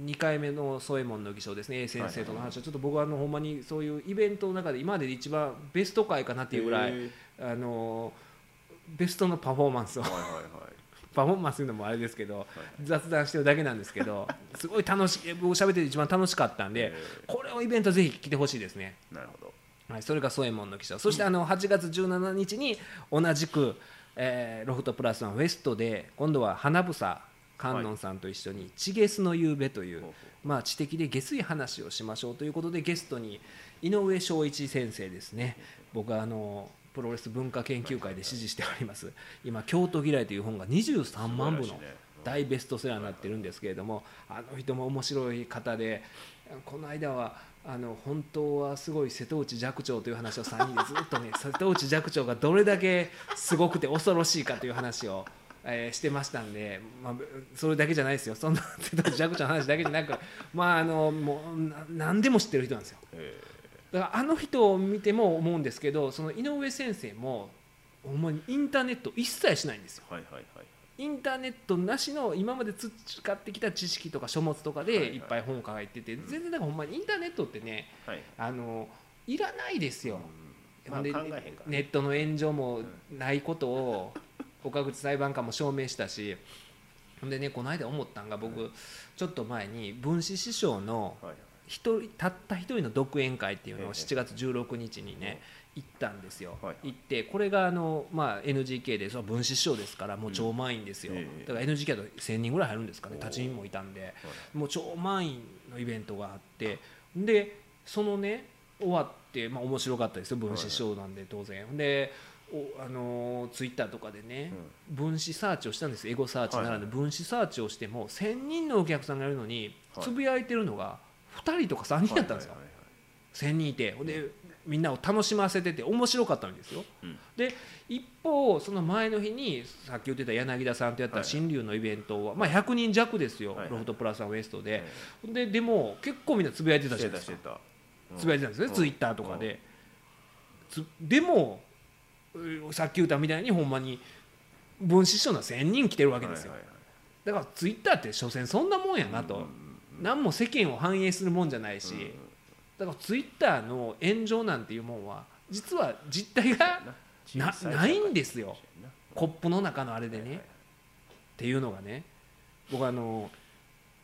2回目の宗右衛門の儀章ですね。A 先生との話は。ちょっと僕はあのほんまにそういうイベントの中で今までで一番ベスト回かなっていうぐらいあのベストのパフォーマンスをはいはいはいパフォーマンスするのもあれですけど雑談してるだけなんですけど すごい楽しい僕喋ってて一番楽しかったんでこれをイベントぜひ来てほしいですね。なるほど。はい、それが宗右衛門の記者。そしてあの8月17日に同じく、えーロフトプラスワンウエストで今度は花房観音さんと一緒に「地ゲスの夕べ」という、まあ、知的で下水話をしましょうということでゲストに井上翔一先生ですね。僕はあのプロレス文化研究会で支持しております今「京都嫌い」という本が23万部の大ベストセラーになってるんですけれどもあの人も面白い方でこの間はあの本当はすごい瀬戸内寂聴という話を3人で ずっとね瀬戸内寂聴がどれだけすごくて恐ろしいかという話を。えーしてましたんで、まあ、それだけじゃないですよ、そんな瀬戸内寂聴の話だけじゃなく、まあ、あのもうな何でも知ってる人なんですよ。えだからあの人を見ても思うんですけど、その井上先生も、ほんまにインターネット一切しないんですよ。ーはいはいはい。インターネットなしの今まで培ってきた知識とか書物とかはいはい。でいっぱい本を書いてて、全然なんかほんまにインターネットってねはい。あのいらないですよ、でまあ考えへんからネットの炎上もないことを 岡口裁判官も証明したしほんでねこの間思ったんが僕ちょっと前に文史師匠のはい一人たった一人の独演会っていうのをええ。7月16日にね行ったんですよ、はい行ってこれがあの、まあ、NGK でその分子師匠ですからもう超満員ですよ、だから NGK だと1000人ぐらい入るんですかね立ち見もいたんで。はい。もう超満員のイベントがあって。でそのね終わって、まあ、面白かったですよ。分子師匠なんで当然、でおあのツイッターとかでね、分子サーチをしたんです。エゴサーチならぬ。分子サーチをしても1000人のお客さんがいるのにはい。つぶやいてるのが2人とか3人だったんですよ、はいはいはい1000人いて。でみんなを楽しませてて面白かったんですよ、うん。で一方その前の日にさっき言ってた柳田さんとやったはい新竜のイベントは、まあ、100人弱ですよ、はいはい。ロフトプラスワンウエストで、はいででも結構みんなつぶやいてたじしゃないですか。てたしてた。つぶやいてたんですね、うん。ツイッターとかで、つでもうさっき言ったみたいにほんまに分子師匠の1000人来てるわけですよ、だからツイッターって所詮そんなもんやなと、うんうん何も世間を反映するもんじゃないし、うん。だからツイッターの炎上なんていうもんは実は実態がなな。いんですよ。なコップの中のあれでね、っていうのがね。僕あの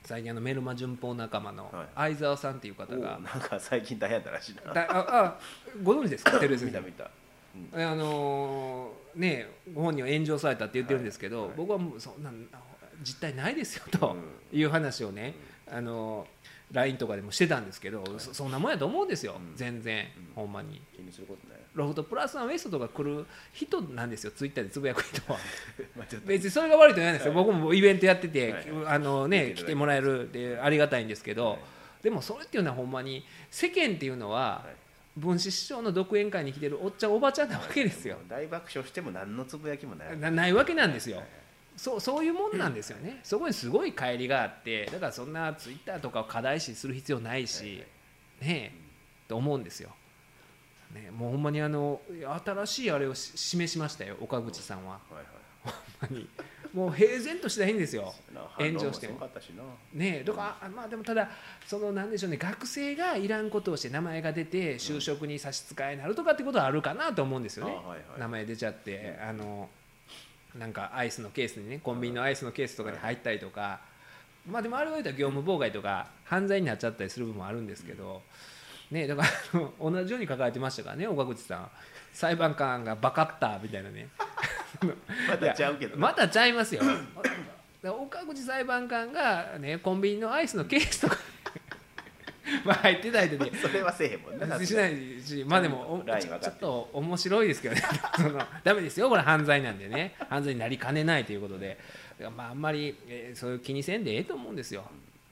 最近あのメルマ順報仲間のはい。相沢さんっていう方おが、なんか最近大変だらしいな。だああご存知ですか？テレビ先生見た。んあのーねご本人は炎上されたって言ってるんですけど、はいはい。僕はもうそんなん実態ないですよという話をね、あのー LINE とかでもしてたんですけど、そそんなもんやと思うんですよ、うん。全然、うん。ほんまに。気にすることないロフトプラスワンウエストとか来る人なんですよ。ツイッターでつぶやく人は。別にそれが悪いとないですよ、はい。僕もイベントやってて、はい。あのね来てもらえるでありがたいんですけど、はい。でもそれっていうのはほんまに世間っていうのは、はい。分子師匠の独演会に来てるおっちゃんおばちゃんなわけですよ、大爆笑しても何のつぶやきもない。なないわけなんですよ、はいそうそういうもんなんですよね、そこにすごい乖離があってだからそんなツイッターとかを課題視する必要ないし、ねえと思うんですよ、ね、もうほんまにあの新しいあれをし示しましたよ岡口さんは。ほんまに。もう平然としたらいいんですよ。な。炎上して。もねえだからあまあでもただそのなんでしょうね学生がいらんことをして名前が出て就職に差し支えになるとかってことはあるかなと思うんですよね。名前出ちゃってあのなんかアイスのケースにねコンビニのアイスのケースとかに入ったりとかまあでもあれを言ったら業務妨害とか犯罪になっちゃったりする部分もあるんですけどねえだから同じように書かれてましたからね岡口さん。裁判官がバカったみたいなね。またちゃうけどなまたちゃいますよ。だから岡口裁判官が、ね、コンビニのアイスのケースとか まあ入ってたりでそれはせえへんもんなしないしまあでもちょっと面白いですけどね。そのダメですよこれ犯罪なんでね。犯罪になりかねないということで。まああんまり、えーそういう気にせんでええと思うんですよ。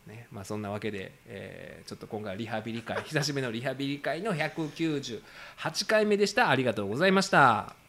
ね。まあ、そんなわけで、えーちょっと今回はリハビリ会。久しぶりのリハビリ会の198回目でした。ありがとうございました。